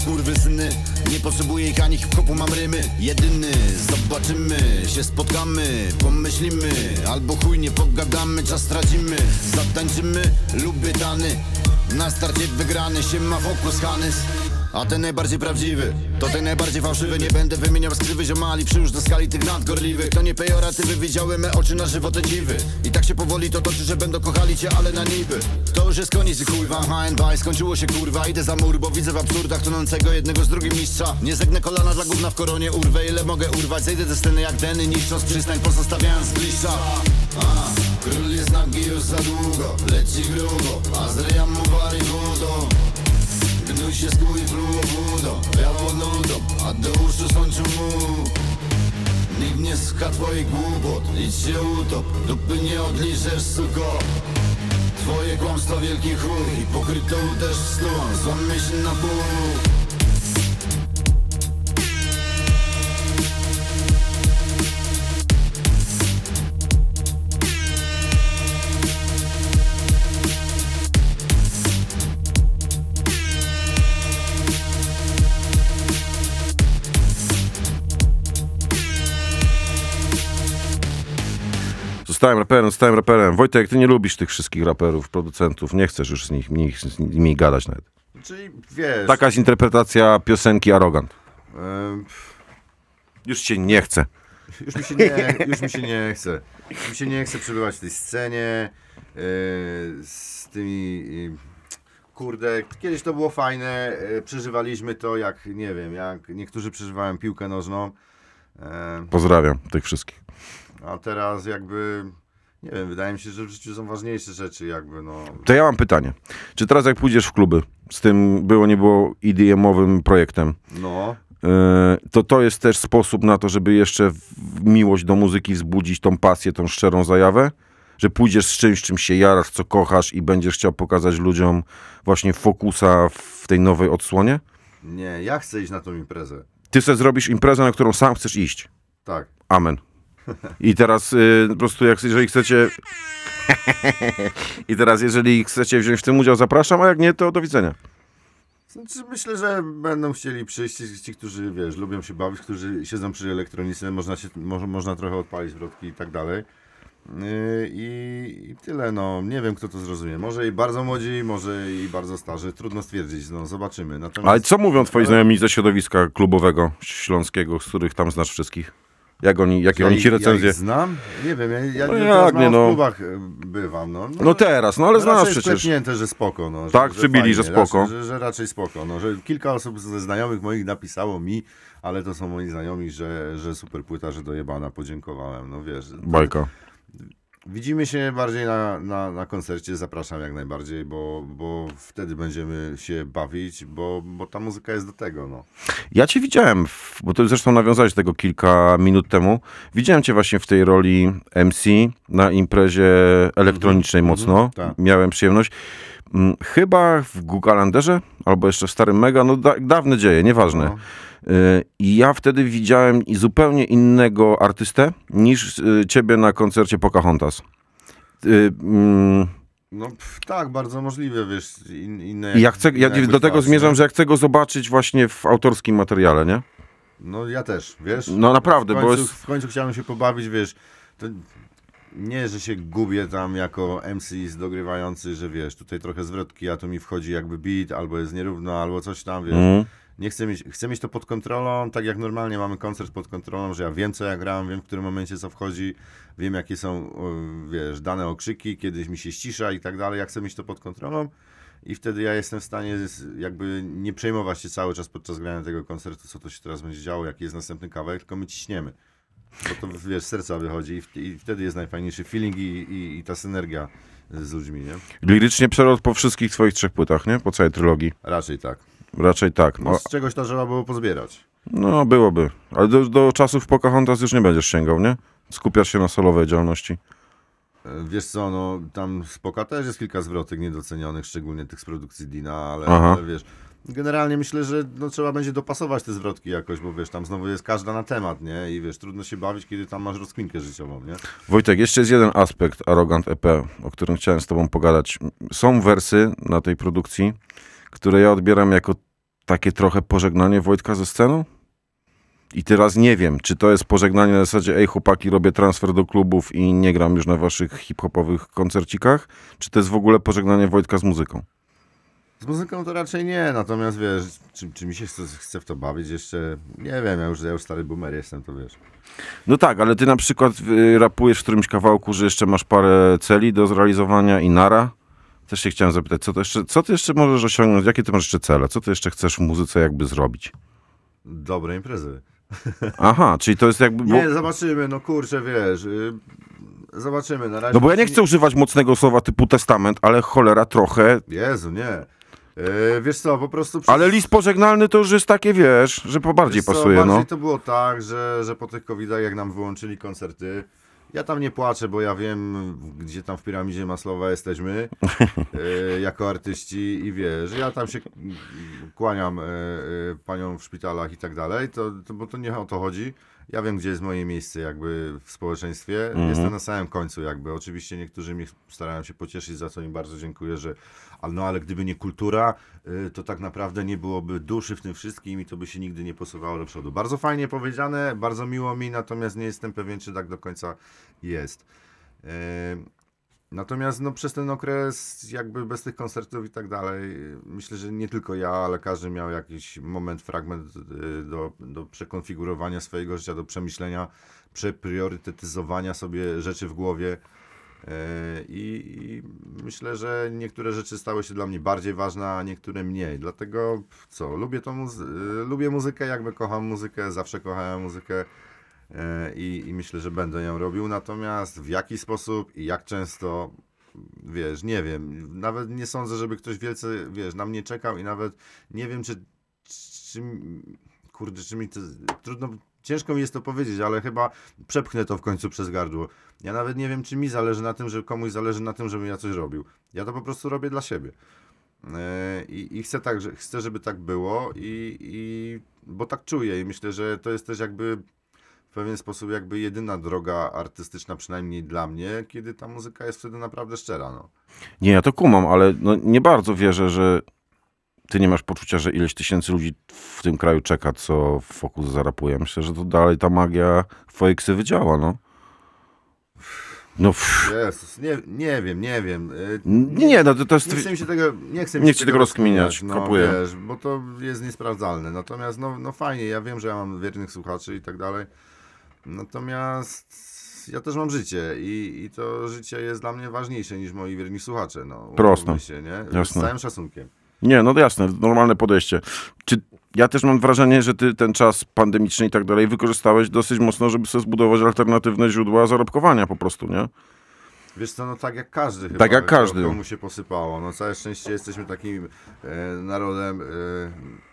[SPEAKER 2] Syny Nie potrzebuję ich ani hip-hopu, mam rymy. Jedyny, zobaczymy, się spotkamy. Pomyślimy, albo chuj nie pogadamy. Czas stracimy, zatańczymy, lubię tany. Na starcie wygrany, się ma fokus Hanys a ten najbardziej prawdziwy, to ten najbardziej fałszywy. Nie będę wymieniał skrywy ziomali Przyłóż do skali tych nadgorliwych. To nie pejoratywy, widziałem me oczy na żywo te dziwy. I tak się powoli to toczy, że będą kochali cię, ale na niby. To już jest koniec i chuj wam HNB Skończyło się kurwa, idę za mur, bo widzę w absurdach Tonącego jednego z drugim mistrza. Nie zegnę kolana dla gówna w koronie Urwę ile mogę urwać, zejdę ze sceny jak Denny Niszcząc przystań, pozostawiając zgliszcza a, Król jest nagi już za długo Leci grubo, a z ryja mu wali wodą Gnój się skój pluło wodą, białą nudą A do uszu słońcu mu. Nikt nie słucha twoich głupot Idź się utop, dupy nie odliżesz suko. Twoje kłamstwa wielki chuj I pokrytą też snułam Złam myśl na pół
[SPEAKER 1] Zostałem raperem, zostałem raperem. Wojtek, ty nie lubisz tych wszystkich raperów, producentów. Nie chcesz już z, nich, nich, z nimi gadać nawet.
[SPEAKER 3] Czyli wiesz...
[SPEAKER 1] Taka jest interpretacja piosenki Arrogant.
[SPEAKER 3] em,
[SPEAKER 1] Już cię nie chce.
[SPEAKER 3] Już mi się nie, już mi się nie chce. Już mi się nie chce przebywać w tej scenie e, z tymi. e, Kurde, kiedyś to było fajne, e, przeżywaliśmy to jak, nie wiem, jak niektórzy przeżywają piłkę nożną, e,
[SPEAKER 1] Pozdrawiam tych wszystkich.
[SPEAKER 3] A teraz jakby, nie wiem, wydaje mi się, że w życiu są ważniejsze rzeczy, jakby, no.
[SPEAKER 1] To ja mam pytanie. Czy teraz jak pójdziesz w kluby z tym było nie było EDM-owym projektem,
[SPEAKER 3] No,
[SPEAKER 1] yy, to to jest też sposób na to, żeby jeszcze miłość do muzyki wzbudzić, tą pasję, tą szczerą zajawę? Że pójdziesz z czymś, czym się jarasz, co kochasz i będziesz chciał pokazać ludziom właśnie fokusa w tej nowej odsłonie?
[SPEAKER 3] nie, ja chcę iść na tą imprezę.
[SPEAKER 1] Ty sobie zrobisz imprezę, na którą sam chcesz iść.
[SPEAKER 3] Tak.
[SPEAKER 1] Amen. I teraz y, po prostu jak, jeżeli chcecie... I teraz jeżeli chcecie wziąć w tym udział, zapraszam, a jak nie, to do widzenia.
[SPEAKER 3] Znaczy, myślę, że będą chcieli przyjść ci, którzy, wiesz, lubią się bawić, którzy siedzą przy elektronice, można, się, mo, można trochę odpalić wrotki i tak dalej. Yy, I, I tyle, no. Nie wiem, kto to zrozumie. Może i bardzo młodzi, może i bardzo starzy. Trudno stwierdzić, no. Zobaczymy. Natomiast...
[SPEAKER 1] Ale co mówią twoi znajomi ze środowiska klubowego śląskiego, z których tam znasz wszystkich? Jak oni, jakie
[SPEAKER 3] Ja
[SPEAKER 1] oni ci
[SPEAKER 3] Ja
[SPEAKER 1] recenzje?
[SPEAKER 3] ich znam? Nie wiem, ja, ja
[SPEAKER 1] No jak nie, no.
[SPEAKER 3] w klubach e, bywam, no.
[SPEAKER 1] No teraz, no ale znasz
[SPEAKER 3] raczej
[SPEAKER 1] przecież.
[SPEAKER 3] sklepnięte, że spoko, no. Że,
[SPEAKER 1] Tak, przybili, że spoko.
[SPEAKER 3] Raczej, że, że raczej spoko, no. Że kilka osób ze znajomych moich napisało mi, ale to są moi znajomi, że, że super płyta, że dojebana, podziękowałem, no wiesz.
[SPEAKER 1] Bajka.
[SPEAKER 3] Widzimy się bardziej na, na, na koncercie, zapraszam jak najbardziej, bo, bo wtedy będziemy się bawić, bo, bo ta muzyka jest do tego, no.
[SPEAKER 1] Ja cię widziałem, w, bo ty zresztą nawiązałeś do tego kilka minut temu. Widziałem cię właśnie w tej roli MC na imprezie elektronicznej mocno.
[SPEAKER 3] tak.
[SPEAKER 1] Miałem przyjemność. Mm, Chyba w Google Calendarze, albo jeszcze w Starym Mega, no da, dawne dzieje, nieważne.
[SPEAKER 3] No.
[SPEAKER 1] I ja wtedy widziałem zupełnie innego artystę niż y, ciebie na koncercie Pocahontas. Y, mm,
[SPEAKER 3] No tak, bardzo możliwe, wiesz, in, inne...
[SPEAKER 1] Ja chcę, ja do tego zmierzam, że ja chcę go zobaczyć właśnie w autorskim materiale, nie?
[SPEAKER 3] No ja też, wiesz?
[SPEAKER 1] No naprawdę,
[SPEAKER 3] w
[SPEAKER 1] bo
[SPEAKER 3] końcu,
[SPEAKER 1] jest-
[SPEAKER 3] W końcu chciałem się pobawić, wiesz, to nie, że się gubię tam jako MC dogrywający, że wiesz, tutaj trochę zwrotki, a tu mi wchodzi jakby beat, albo jest nierówno, albo coś tam, wiesz.
[SPEAKER 1] Mhm.
[SPEAKER 3] Nie chcę mieć, chcę mieć to pod kontrolą, tak jak normalnie mamy koncert pod kontrolą, że ja wiem co ja gram, wiem w którym momencie co wchodzi, wiem jakie są, o, wiesz, dane okrzyki, kiedyś mi się ścisza i tak dalej, ja chcę mieć to pod kontrolą i wtedy ja jestem w stanie jakby nie przejmować się cały czas podczas grania tego koncertu, co to się teraz będzie działo, jaki jest następny kawałek, tylko my ciśniemy. Bo to, wiesz, serca wychodzi i wtedy jest najfajniejszy feeling i, i, i ta synergia z ludźmi, nie?
[SPEAKER 1] Lirycznie przelot po wszystkich twoich trzech płytach, nie? Po całej trylogii.
[SPEAKER 3] Raczej tak.
[SPEAKER 1] Raczej tak.
[SPEAKER 3] No, z czegoś to trzeba było pozbierać.
[SPEAKER 1] no byłoby. Ale do, do czasów Pocahontas już nie będziesz sięgał, nie? Skupiasz się na solowej działalności.
[SPEAKER 3] E, Wiesz co, no tam spoko też jest kilka zwrotek niedocenionych, szczególnie tych z produkcji Dina, ale, ale wiesz, generalnie myślę, że no, trzeba będzie dopasować te zwrotki jakoś, bo wiesz, tam znowu jest każda na temat, nie? I wiesz, trudno się bawić, kiedy tam masz rozkwinkę życiową, nie?
[SPEAKER 1] Wojtek, jeszcze jest jeden aspekt Arrogant EP, o którym chciałem z tobą pogadać. Są wersy na tej produkcji, które ja odbieram jako takie trochę pożegnanie Wojtka ze sceną. I teraz nie wiem, czy to jest pożegnanie na zasadzie ej chłopaki, robię transfer do klubów i nie gram już na waszych hip-hopowych koncercikach, czy to jest w ogóle pożegnanie Wojtka z muzyką?
[SPEAKER 3] Z muzyką to raczej nie, natomiast wiesz, czy, czy mi się chce, chce w to bawić jeszcze, nie wiem, ja już, ja już stary boomer jestem, to wiesz.
[SPEAKER 1] No tak, ale ty na przykład y, rapujesz w którymś kawałku, że jeszcze masz parę celi do zrealizowania i nara. Też się chciałem zapytać, co, to jeszcze, co ty jeszcze możesz osiągnąć, jakie ty masz jeszcze cele, co ty jeszcze chcesz w muzyce jakby zrobić?
[SPEAKER 3] Dobre imprezy.
[SPEAKER 1] Aha, czyli to jest jakby... Bo,
[SPEAKER 3] Nie, zobaczymy, no kurczę, wiesz, y, zobaczymy, na razie...
[SPEAKER 1] no bo ja nie chcę używać mocnego słowa typu testament, ale cholera trochę...
[SPEAKER 3] Jezu, nie. E, wiesz co, po prostu... przez-
[SPEAKER 1] Ale list pożegnalny to już jest takie, wiesz, że po bardziej
[SPEAKER 3] Wiesz co,
[SPEAKER 1] pasuje,
[SPEAKER 3] bardziej
[SPEAKER 1] no.
[SPEAKER 3] to było tak, że, że po tych covidach, jak nam wyłączyli koncerty, ja tam nie płaczę, bo ja wiem, gdzie tam w piramidzie Maslowa jesteśmy e, jako artyści i wiesz, ja tam się kłaniam e, e, paniom w szpitalach i tak dalej, to, to, bo to nie o to chodzi. Ja wiem, gdzie jest moje miejsce jakby w społeczeństwie.
[SPEAKER 1] Mhm.
[SPEAKER 3] Jestem na samym końcu jakby. Oczywiście niektórzy mnie starają się pocieszyć, za co im bardzo dziękuję, że no ale gdyby nie kultura, y, to tak naprawdę nie byłoby duszy w tym wszystkim i to by się nigdy nie posuwało do przodu. Bardzo fajnie powiedziane, bardzo miło mi, natomiast nie jestem pewien, czy tak do końca jest. Natomiast no, przez ten okres, jakby bez tych koncertów i tak dalej, myślę, że nie tylko ja, ale każdy miał jakiś moment, fragment y, do, do przekonfigurowania swojego życia, do przemyślenia, przepriorytetyzowania sobie rzeczy w głowie. Yy, I, I myślę, że niektóre rzeczy stały się dla mnie bardziej ważne, a niektóre mniej. Dlatego co, lubię tą muzy- lubię muzykę, jakby kocham muzykę, zawsze kochałem muzykę. E, i, i myślę, że będę ją robił. Natomiast w jaki sposób i jak często, wiesz, nie wiem. Nawet nie sądzę, żeby ktoś wielce, wiesz, na mnie czekał i nawet nie wiem, czy, czy kurde, czy mi to, trudno, ciężko mi jest to powiedzieć, ale chyba przepchnę to w końcu przez gardło. Ja nawet nie wiem, czy mi zależy na tym, że komuś zależy na tym, żebym ja coś robił. Ja to po prostu robię dla siebie. I, i chcę, tak, że, chcę, żeby tak było, i, i, bo tak czuję i myślę, że to jest też jakby w pewien sposób jakby jedyna droga artystyczna, przynajmniej dla mnie, kiedy ta muzyka jest wtedy naprawdę szczera. No.
[SPEAKER 1] Nie, ja to kumam, ale no, nie bardzo wierzę, że ty nie masz poczucia, że ileś tysięcy ludzi w tym kraju czeka, co Fokus zarapuje. Myślę, że to dalej ta magia twojej ksywy działa, no. No,
[SPEAKER 3] Jezus, nie, nie wiem, nie wiem. Y,
[SPEAKER 1] nie, no to, to jest...
[SPEAKER 3] Nie chcę mi się tego, nie chcę mi
[SPEAKER 1] Nie
[SPEAKER 3] się
[SPEAKER 1] tego rozkminiać,
[SPEAKER 3] no, wiesz, bo to jest niesprawdzalne. Natomiast no, no fajnie, ja wiem, że ja mam wiernych słuchaczy i tak dalej. Natomiast ja też mam życie i, i to życie jest dla mnie ważniejsze niż moi wierni słuchacze. No,
[SPEAKER 1] Prosto.
[SPEAKER 3] Się, nie? Z
[SPEAKER 1] Jasne.
[SPEAKER 3] całym szacunkiem.
[SPEAKER 1] Nie, no jasne, normalne podejście. Czy ja też mam wrażenie, że ty ten czas pandemiczny i tak dalej wykorzystałeś dosyć mocno, żeby sobie zbudować alternatywne źródła zarobkowania po prostu, nie?
[SPEAKER 3] Wiesz co, no tak jak każdy chyba.
[SPEAKER 1] Tak jak każdy.
[SPEAKER 3] ko- Komu się posypało. No całe szczęście jesteśmy takim e, narodem e,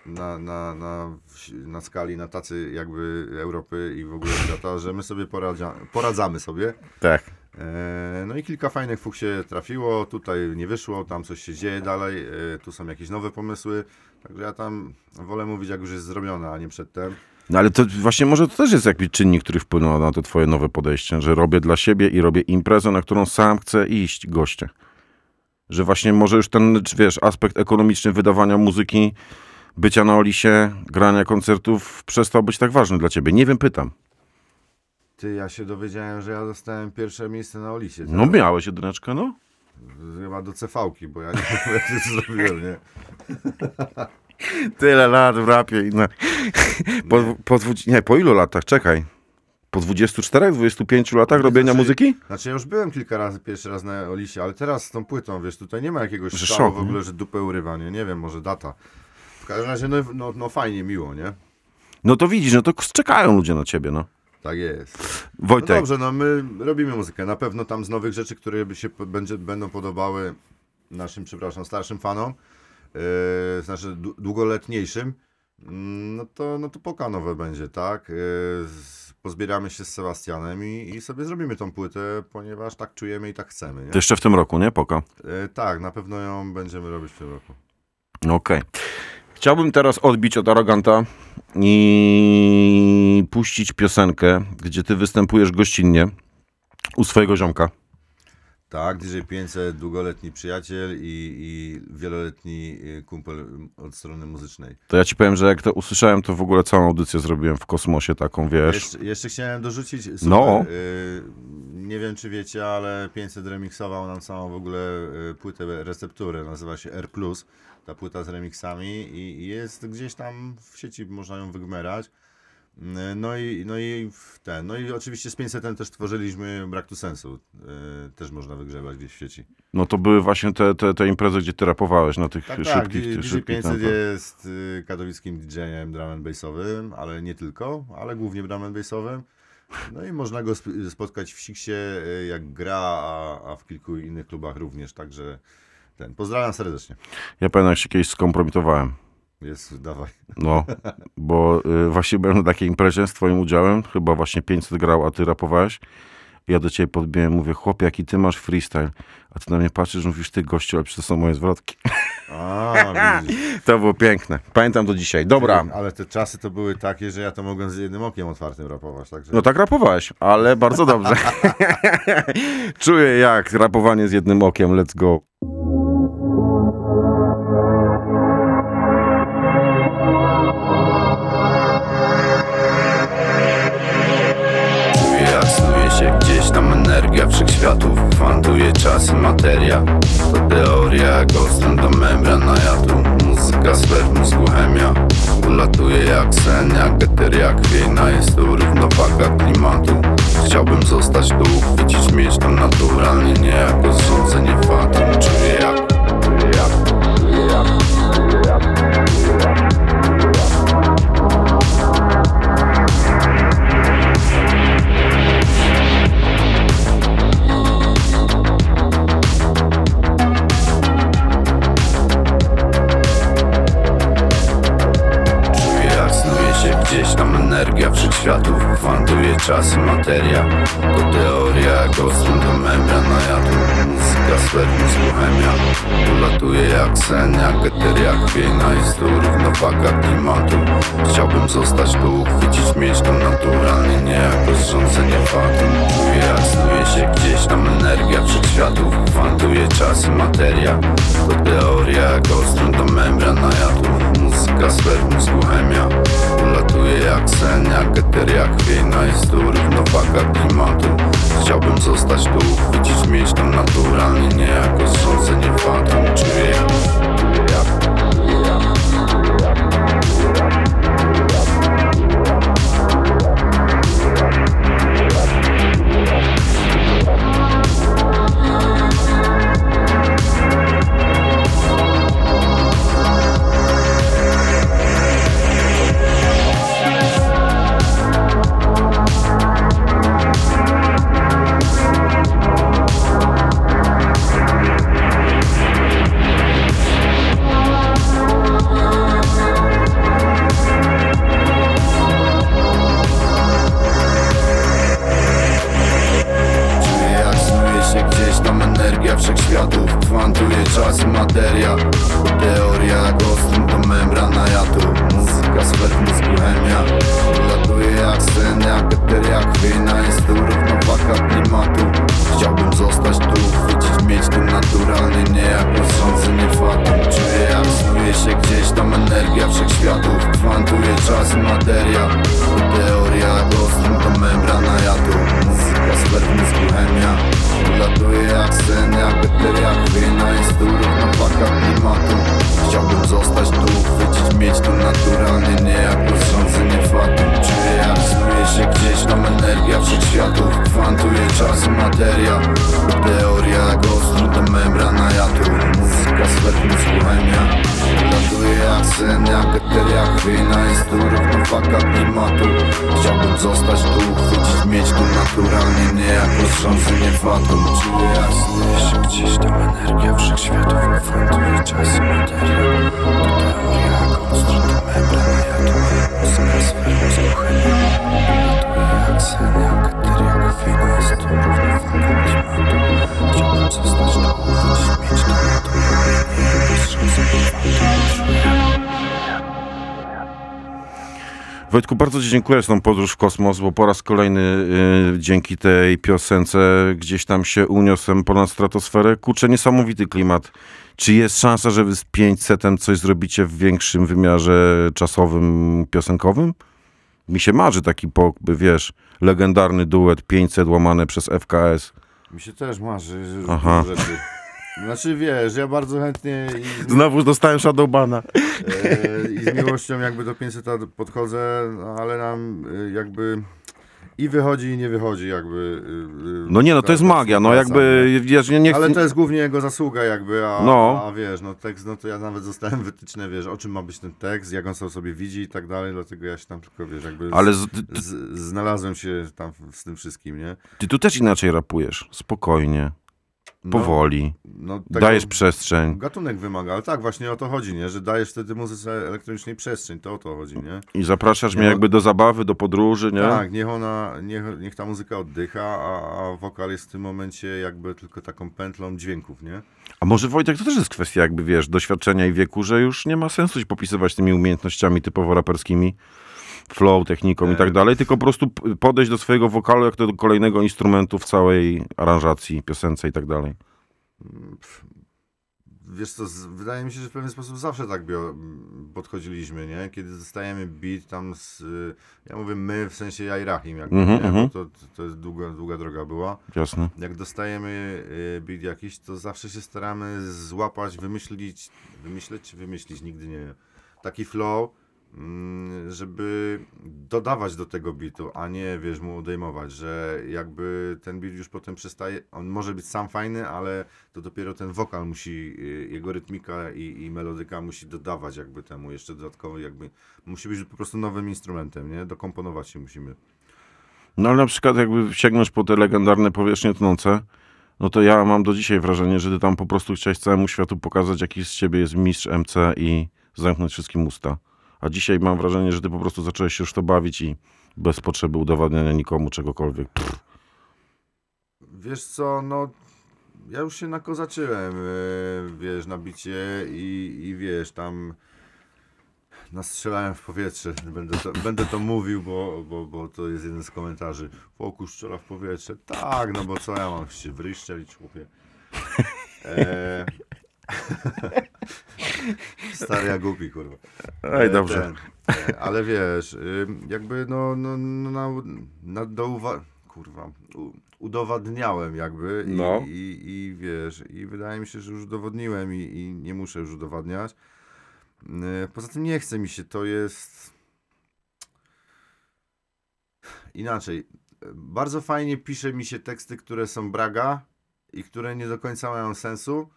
[SPEAKER 3] na, na, na, na skali, na tacy jakby Europy i w ogóle świata, że my sobie poradzia, poradzamy sobie.
[SPEAKER 1] Tak.
[SPEAKER 3] E, no i kilka fajnych fuk się trafiło, tutaj nie wyszło, tam coś się dzieje dalej, e, tu są jakieś nowe pomysły. Także ja tam wolę mówić jak już jest zrobione, a nie przedtem.
[SPEAKER 1] No ale to właśnie może to też jest jakiś czynnik, który wpłynął na to twoje nowe podejście, że robię dla siebie i robię imprezę, na którą sam chcę iść, goście. Że właśnie może już ten, wiesz, aspekt ekonomiczny wydawania muzyki, bycia na Olisie, grania koncertów przestał być tak ważny dla ciebie. Nie wiem, pytam.
[SPEAKER 3] Ty, ja się dowiedziałem, że ja dostałem pierwsze miejsce na Olisie.
[SPEAKER 1] No miałeś jedyneczkę, no.
[SPEAKER 3] Chyba do CV-ki, bo ja nie wiem jak to zrobiłem, nie?
[SPEAKER 1] Tyle lat w rapie i na... Po, po, nie, po ilu latach? Czekaj. Po 24, 25 latach robienia
[SPEAKER 3] Znaczy,
[SPEAKER 1] muzyki?
[SPEAKER 3] Znaczy ja już byłem kilka razy, pierwszy raz na Olisie, ale teraz z tą płytą, wiesz, tutaj nie ma jakiegoś
[SPEAKER 1] Że
[SPEAKER 3] szału w ogóle, że dupę urywa, nie? Nie wiem, może data. W każdym razie, no, no, no fajnie, miło, nie?
[SPEAKER 1] No to widzisz, no to czekają ludzie na ciebie, no.
[SPEAKER 3] Tak jest. No
[SPEAKER 1] Wojtek,
[SPEAKER 3] dobrze, no my robimy muzykę. Na pewno tam z nowych rzeczy, które by się będzie, będą podobały naszym, przepraszam, starszym fanom, yy, znaczy dłu- długoletniejszym, mm, no to, no to poka nowe będzie, tak? Yy, z- pozbieramy się z Sebastianem i, i sobie zrobimy tą płytę, ponieważ tak czujemy i tak chcemy, nie?
[SPEAKER 1] to jeszcze w tym roku, nie? Poka.
[SPEAKER 3] Yy, tak, na pewno ją będziemy robić w tym roku.
[SPEAKER 1] Okej. Chciałbym teraz odbić od Aroganta i puścić piosenkę, gdzie ty występujesz gościnnie u swojego ziomka.
[SPEAKER 3] Tak, DJ 500, długoletni przyjaciel i, i wieloletni yy, kumpel od strony muzycznej.
[SPEAKER 1] To ja ci powiem, że jak to usłyszałem, to w ogóle całą audycję zrobiłem w kosmosie taką, wiesz.
[SPEAKER 3] Jeszcze, jeszcze chciałem dorzucić, super,
[SPEAKER 1] No.
[SPEAKER 3] y, nie wiem czy wiecie, ale 500 remiksował nam całą w ogóle y, płytę recepturę, nazywa się R+, ta płyta z remixami i jest gdzieś tam w sieci, można ją wygmerać. No i, no i ten, no i oczywiście z 500 też tworzyliśmy Brak tu sensu, y, też można wygrzebać gdzieś w sieci.
[SPEAKER 1] No to były właśnie te, te, te imprezy, gdzie ty rapowałeś na tych
[SPEAKER 3] Tak, tak,
[SPEAKER 1] szybkich,
[SPEAKER 3] DJ
[SPEAKER 1] szybkich
[SPEAKER 3] 500
[SPEAKER 1] tempach.
[SPEAKER 3] jest y, katowickim DJ-em drum and bassowym, ale nie tylko, ale głównie drum and bassowym. No i można go sp- spotkać w Siksie, y, jak gra, a, a w kilku innych klubach również, także ten. Pozdrawiam serdecznie.
[SPEAKER 1] Ja pamiętam, jak się kiedyś skompromitowałem.
[SPEAKER 3] Jest, dawaj.
[SPEAKER 1] No, bo y, właśnie byłem na takiej imprezie z twoim udziałem, chyba właśnie 500 grał, a ty rapowałeś. Ja do ciebie podbiłem, mówię, chłopie, jaki ty masz freestyle. A ty na mnie patrzysz, mówisz, ty gościu, ale przecież to są moje zwrotki.
[SPEAKER 3] A, widzisz.
[SPEAKER 1] To było piękne. Pamiętam do dzisiaj. Dobra.
[SPEAKER 3] Ale te czasy to były takie, że ja to mogłem z jednym okiem otwartym rapować, także...
[SPEAKER 1] No tak rapowałeś, ale bardzo dobrze. Czuję jak rapowanie z jednym okiem. Let's go.
[SPEAKER 4] Materia. To teoria ostęp do membran na jadu Muzyka sfer mózgu chemia. Ulatuje jak sen, jak eter, jak Jest to równowaga klimatu. Chciałbym zostać tu, uchwycić, mieć to naturalnie Nie jako zrządzenie fatum czas i materia To teoria jak ostęp do membran na jadu Muzyka
[SPEAKER 2] sfer, mózgu chemia Ulatuje jak sen, jak eter, jak wina Jest tu równowaga klimatu. Chciałbym zostać tu, uchwycić, mieć naturalnie Nie jako zrządzenie jak snuje się gdzieś tam energia wszechświatów Kwantuje czas i materia To teoria jak ostrą do membran na sfer, mózgu chemia Ulatuje jak sen, jak eter, jak wina Jest tu równowaga klimatu. Chciałbym zostać tu, uchwycić, mieć to naturalnie Nie jako zrządzenie fatum. Czuję jak, czuję jak mieć tu naturalnie Nie jako energia wszechświatów Kwantuje czas i materia. Teoria jak ostro to membrana jadu Muzyka w mózgu chemia Ulatuje jak sen, jak eter, jak wina Jest tu równowaga klimatu. Chciałbym zostać tu, chwycić, mieć tu naturalnie Nie jako zrządzenie fatum. Czuję jak snuje się gdzieś tam energia wszechświatów Kwantuje czas i materia. Teoria jak membrana jadu Muzyka chemia Czuję
[SPEAKER 1] Wojtku, bardzo Ci dziękuję za tą podróż w kosmos, bo po raz kolejny y, dzięki tej piosence gdzieś tam się uniosłem ponad stratosferę. Kurczę, niesamowity klimat. Czy jest szansa, że Wy z 500 coś zrobicie w większym wymiarze czasowym, piosenkowym? Mi się marzy taki, po, wiesz, legendarny duet 500 łamane przez FKS.
[SPEAKER 3] Mi się też marzy,
[SPEAKER 1] Aha.
[SPEAKER 3] rzeczy. Znaczy wiesz, ja bardzo chętnie i z,
[SPEAKER 1] Znowu dostałem Shadowbana.
[SPEAKER 3] e, i z miłością jakby do 500 podchodzę, no, ale nam e, jakby i wychodzi i nie wychodzi jakby. e, e,
[SPEAKER 1] No nie, no to jest magia, no jakby,
[SPEAKER 3] nie?
[SPEAKER 1] wiesz, nie, nie.
[SPEAKER 3] Ale to jest głównie jego zasługa jakby, a,
[SPEAKER 1] No.
[SPEAKER 3] a wiesz, no tekst, no to ja nawet zostałem wytyczne, wiesz, o czym ma być ten tekst, jak on sobie widzi i tak dalej, dlatego ja się tam tylko, wiesz, jakby
[SPEAKER 1] Ale z,
[SPEAKER 3] z, znalazłem się tam z tym wszystkim, nie?
[SPEAKER 1] ty tu też inaczej rapujesz. Spokojnie,
[SPEAKER 3] No,
[SPEAKER 1] powoli,
[SPEAKER 3] No,
[SPEAKER 1] dajesz przestrzeń.
[SPEAKER 3] Gatunek wymaga, ale tak, właśnie o to chodzi, nie? Że dajesz wtedy muzyce elektronicznej przestrzeń, to o to chodzi, nie?
[SPEAKER 1] I zapraszasz mnie
[SPEAKER 3] No.
[SPEAKER 1] jakby do zabawy, do podróży, nie?
[SPEAKER 3] Tak, niech ona, niech, niech ta muzyka oddycha, a, a wokal jest w tym momencie jakby tylko taką pętlą dźwięków, nie?
[SPEAKER 1] A może Wojtek, to też jest kwestia jakby, wiesz, doświadczenia i wieku, że już nie ma sensu się popisywać tymi umiejętnościami typowo raperskimi, flow, techniką i tak dalej, tylko po prostu podejść do swojego wokalu jak do kolejnego instrumentu w całej aranżacji, piosence i tak dalej.
[SPEAKER 3] Wiesz co, wydaje mi się, że w pewien sposób zawsze tak bio, podchodziliśmy, nie? Kiedy dostajemy beat tam z, y, ja mówię my, w sensie ja i Rahim, jakby, nie?
[SPEAKER 1] mhm.
[SPEAKER 3] Bo to, to jest długa, długa droga była.
[SPEAKER 1] Jasne.
[SPEAKER 3] Jak dostajemy y, beat jakiś, to zawsze się staramy złapać, wymyślić, wymyśleć wymyślić, nigdy nie. Taki flow, mm, żeby dodawać do tego bitu, a nie, wiesz, mu odejmować, że jakby ten beat już potem przestaje, on może być sam fajny, ale to dopiero ten wokal musi, y, jego rytmika i, i melodyka musi dodawać jakby temu jeszcze dodatkowo jakby, musi być po prostu nowym instrumentem, nie? Dokomponować się musimy.
[SPEAKER 1] No ale na przykład jakby sięgnąć po te legendarne powierzchnie tnące, no to ja mam do dzisiaj wrażenie, że ty tam po prostu chciałeś całemu światu pokazać, jaki z ciebie jest mistrz MC i zamknąć wszystkim usta. A dzisiaj mam wrażenie, że ty po prostu zacząłeś się już to bawić i bez potrzeby udowadniania nikomu czegokolwiek. Pff.
[SPEAKER 3] Wiesz co, no ja już się nakozaczyłem, e, wiesz, na bicie i, i wiesz, tam nastrzelałem w powietrze. Będę to, będę to mówił, bo, bo, bo to jest jeden z komentarzy. Fokus strzela w powietrze. Tak, no bo co ja mam się w ryj strzelić, chłopie. E... Stary jak głupi, kurwa.
[SPEAKER 1] Ej,
[SPEAKER 3] E,
[SPEAKER 1] dobrze.
[SPEAKER 3] ten, e, ale wiesz, jakby no, no, no na, na do uwa- kurwa, u, udowadniałem jakby i,
[SPEAKER 1] No.
[SPEAKER 3] i, i wiesz, i wydaje mi się, że już udowodniłem i, i nie muszę już udowadniać. Y, Poza tym nie chce mi się, to jest inaczej. Bardzo fajnie pisze mi się teksty, które są braga i które nie do końca mają sensu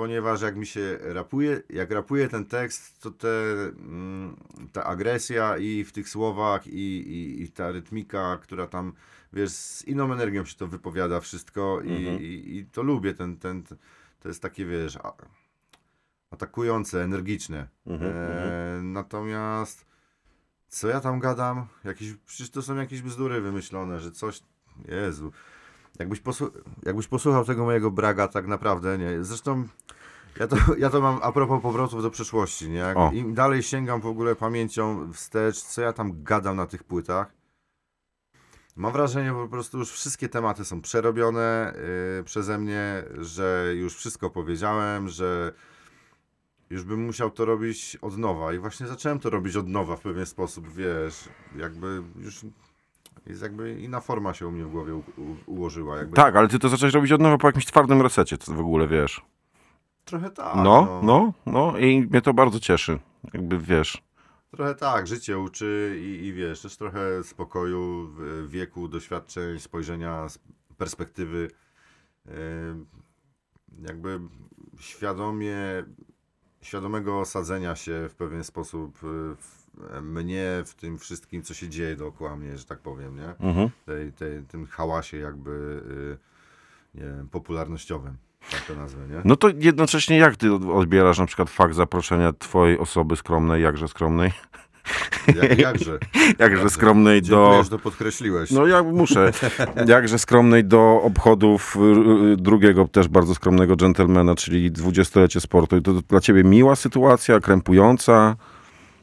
[SPEAKER 3] ponieważ jak mi się rapuje, jak rapuje ten tekst, to te, mm, ta agresja i w tych słowach i, i, i ta rytmika, która tam, wiesz, z inną energią się to wypowiada wszystko i,
[SPEAKER 1] Mhm.
[SPEAKER 3] i, i to lubię, ten, ten, to jest takie, wiesz, atakujące, energiczne.
[SPEAKER 1] Mhm,
[SPEAKER 3] e, natomiast co ja tam gadam? Jakieś, przecież to są jakieś bzdury wymyślone, że coś, Jezu, Jakbyś, posłu- jakbyś posłuchał tego mojego braga tak naprawdę, nie? Zresztą ja to, ja to mam a propos powrotów do przeszłości, nie? Jak
[SPEAKER 1] O.
[SPEAKER 3] Im dalej sięgam w ogóle pamięcią wstecz, co ja tam gadam na tych płytach. Mam wrażenie, że po prostu już wszystkie tematy są przerobione yy, przeze mnie, że już wszystko powiedziałem, że już bym musiał to robić od nowa. I właśnie zacząłem to robić od nowa w pewien sposób, wiesz, jakby już jest jakby inna forma się u mnie w głowie u, u, ułożyła. Jakby
[SPEAKER 1] Tak, ale ty to zacząłeś robić od nowa po jakimś twardym resecie, co w ogóle wiesz.
[SPEAKER 3] Trochę tak.
[SPEAKER 1] No, no, no i mnie to bardzo cieszy. Jakby wiesz.
[SPEAKER 3] Trochę tak, życie uczy i, i wiesz, też trochę spokoju, wieku, doświadczeń, spojrzenia perspektywy. Yy, jakby świadomie, świadomego osadzenia się w pewien sposób yy, w mnie, w tym wszystkim, co się dzieje dookoła mnie, że tak powiem, nie?
[SPEAKER 1] Mhm.
[SPEAKER 3] Tej, tej, tym hałasie jakby, yy, nie wiem, popularnościowym, tak to nazwę, nie?
[SPEAKER 1] No to jednocześnie jak ty od- odbierasz na przykład fakt zaproszenia twojej osoby skromnej, jakże skromnej,
[SPEAKER 3] Jak, jakże.
[SPEAKER 1] jakże skromnej do...
[SPEAKER 3] Dziękuję, to podkreśliłeś.
[SPEAKER 1] No ja muszę. Jakże skromnej do obchodów y, y, drugiego też bardzo skromnego dżentelmena, czyli dwudziestolecie sportu. I to dla ciebie miła sytuacja, krępująca?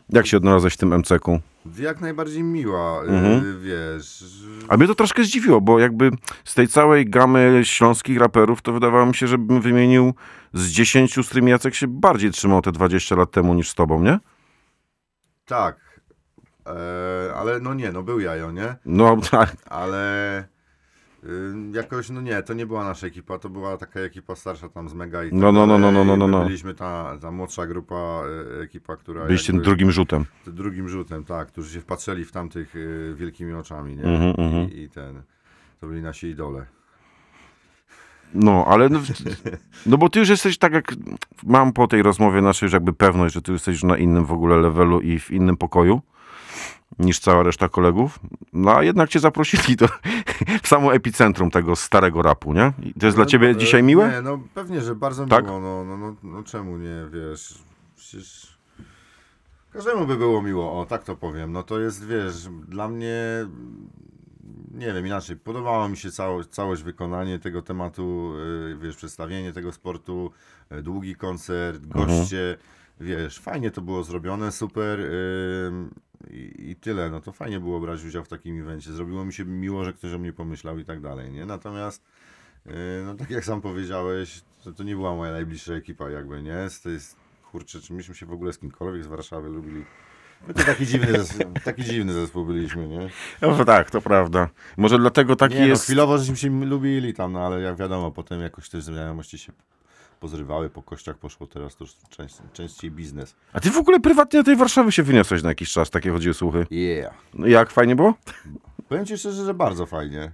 [SPEAKER 1] Jak się odnalazłeś w tym MCK-u?
[SPEAKER 3] Jak najbardziej miła, y,
[SPEAKER 1] Mhm.
[SPEAKER 3] wiesz.
[SPEAKER 1] A mnie to troszkę zdziwiło, bo jakby z tej całej gamy śląskich raperów, to wydawało mi się, żebym wymienił z 10, z którymi Jacek się bardziej trzymał te 20 lat temu niż z tobą, nie?
[SPEAKER 3] Tak. E, ale no nie, no był jajo, nie?
[SPEAKER 1] No tak.
[SPEAKER 3] Ale jakoś, no nie, to nie była nasza ekipa, to była taka ekipa starsza tam z Mega i tak
[SPEAKER 1] No, no, no, no, no, no, no.
[SPEAKER 3] Byliśmy ta, ta młodsza grupa, y, ekipa, która
[SPEAKER 1] Byliście
[SPEAKER 3] jakby,
[SPEAKER 1] drugim rzutem.
[SPEAKER 3] drugim rzutem, tak, którzy się wpatrzyli w tamtych y, wielkimi oczami, nie?
[SPEAKER 1] Mhm, mhm.
[SPEAKER 3] I, I ten, to byli nasi idole.
[SPEAKER 1] No, ale no, no bo ty już jesteś tak jak mam po tej rozmowie naszej już jakby pewność, że ty jesteś już na innym w ogóle levelu i w innym pokoju niż cała reszta kolegów. No a jednak cię zaprosili do, w samo epicentrum tego starego rapu, nie? I to jest dla
[SPEAKER 3] No,
[SPEAKER 1] ciebie
[SPEAKER 3] e,
[SPEAKER 1] dzisiaj miłe?
[SPEAKER 3] Nie, no pewnie, że bardzo
[SPEAKER 1] Tak?
[SPEAKER 3] miło. No, no, no, no czemu nie, wiesz, przecież każdemu by było miło, o tak to powiem. No to jest, wiesz, dla mnie, nie wiem, inaczej, podobało mi się cało, całość wykonanie tego tematu, y, wiesz, przedstawienie tego sportu, y, długi koncert, goście, wiesz, fajnie to było zrobione, super y, i, i tyle, no to fajnie było brać udział w takim evencie. Zrobiło mi się miło, że ktoś o mnie pomyślał i tak dalej, nie? Natomiast Yy, No tak jak sam powiedziałeś, to, to nie była moja najbliższa ekipa jakby, nie? Z tej, kurczę, czy myśmy się w ogóle z kimkolwiek z Warszawy lubili? My to taki dziwny zespół, taki dziwny zespół byliśmy, nie?
[SPEAKER 1] No tak, to prawda. Może dlatego taki
[SPEAKER 3] nie, no,
[SPEAKER 1] jest...
[SPEAKER 3] chwilowo żeśmy się lubili tam, no ale jak wiadomo, potem jakoś te znajomości się pozrywały, po kościach poszło teraz to już część, częściej biznes.
[SPEAKER 1] A ty w ogóle prywatnie do tej Warszawy się wyniosłeś na jakiś czas, takie chodziły słuchy.
[SPEAKER 3] Yeah.
[SPEAKER 1] No, jak, fajnie było?
[SPEAKER 3] Powiem ci szczerze, że bardzo fajnie.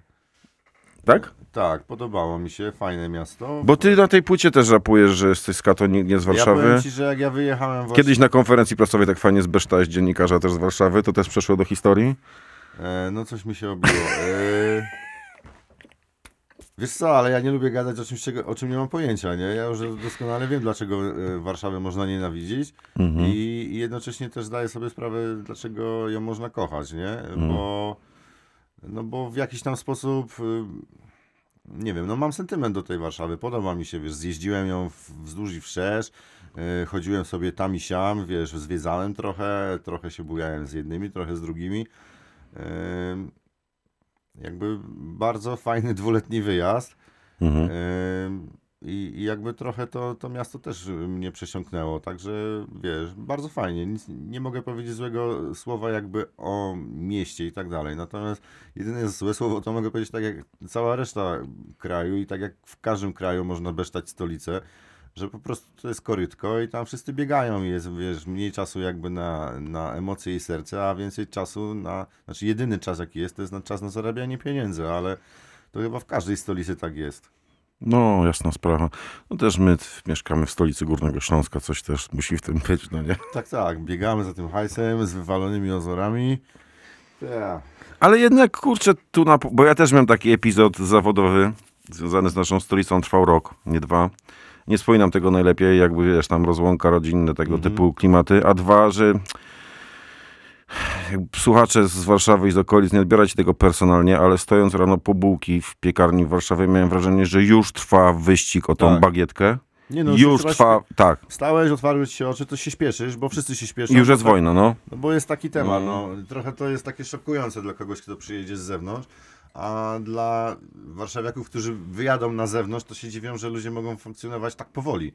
[SPEAKER 1] Tak?
[SPEAKER 3] Tak, podobało mi się, fajne miasto.
[SPEAKER 1] Bo ty na tej płycie też rapujesz, że jesteś z Kato, nie, z
[SPEAKER 3] ja
[SPEAKER 1] Warszawy.
[SPEAKER 3] powiem ci, że jak ja wyjechałem właśnie...
[SPEAKER 1] Kiedyś na konferencji prasowej tak fajnie zbeształeś dziennikarza też z Warszawy, to też przeszło do historii?
[SPEAKER 3] E, no coś mi się obiło. E, wiesz co, ale ja nie lubię gadać o czymś, czego, o czym nie mam pojęcia, nie? Ja już doskonale wiem, dlaczego e, Warszawę można nienawidzić i, i jednocześnie też zdaję sobie sprawę, dlaczego ją można kochać, nie? Bo, no bo w jakiś tam sposób y, nie wiem, no mam sentyment do tej Warszawy, podoba mi się, wiesz, zjeździłem ją wzdłuż i wszerz, yy, chodziłem sobie tam i siam, wiesz, zwiedzałem trochę, trochę się bujałem z jednymi, trochę z drugimi. Jakby bardzo fajny dwuletni wyjazd.
[SPEAKER 1] Mhm.
[SPEAKER 3] I jakby trochę to, to miasto też mnie przesiąknęło, także wiesz, bardzo fajnie. Nic, nie mogę powiedzieć złego słowa jakby o mieście i tak dalej. Natomiast jedyne złe słowo to mogę powiedzieć tak jak cała reszta kraju i tak jak w każdym kraju można besztać stolicę, że po prostu to jest korytko i tam wszyscy biegają i jest, wiesz, mniej czasu jakby na, na emocje i serce, a więcej czasu na, znaczy jedyny czas jaki jest, to jest na czas na zarabianie pieniędzy, ale to chyba w każdej stolicy tak jest.
[SPEAKER 1] No, jasna sprawa. No też my mieszkamy w stolicy Górnego Śląska, coś też musi w tym być, no nie?
[SPEAKER 3] Tak, tak, biegamy za tym hajsem z wywalonymi ozorami. Ja.
[SPEAKER 1] Ale jednak, kurczę, tu na... Bo ja też miałem taki epizod zawodowy związany z naszą stolicą, trwał rok, nie dwa. Nie wspominam tego najlepiej, jakby wiesz, tam rozłąka rodzinne, tego typu klimaty. A dwa, że słuchacze z Warszawy i z okolic nie odbierać tego personalnie, ale stojąc rano po bułki w piekarni w Warszawie miałem wrażenie, że już trwa wyścig o tą
[SPEAKER 3] Tak.
[SPEAKER 1] bagietkę.
[SPEAKER 3] Nie no,
[SPEAKER 1] już trwa, tak.
[SPEAKER 3] Wstałeś, otwarłeś się oczy, to się śpieszysz, bo wszyscy się śpieszą.
[SPEAKER 1] Już jest
[SPEAKER 3] tak-
[SPEAKER 1] wojna, no.
[SPEAKER 3] No bo jest taki temat, no. Trochę to jest takie szokujące dla kogoś, kto przyjedzie z zewnątrz. A dla warszawiaków, którzy wyjadą na zewnątrz, to się dziwią, że ludzie mogą funkcjonować tak powoli.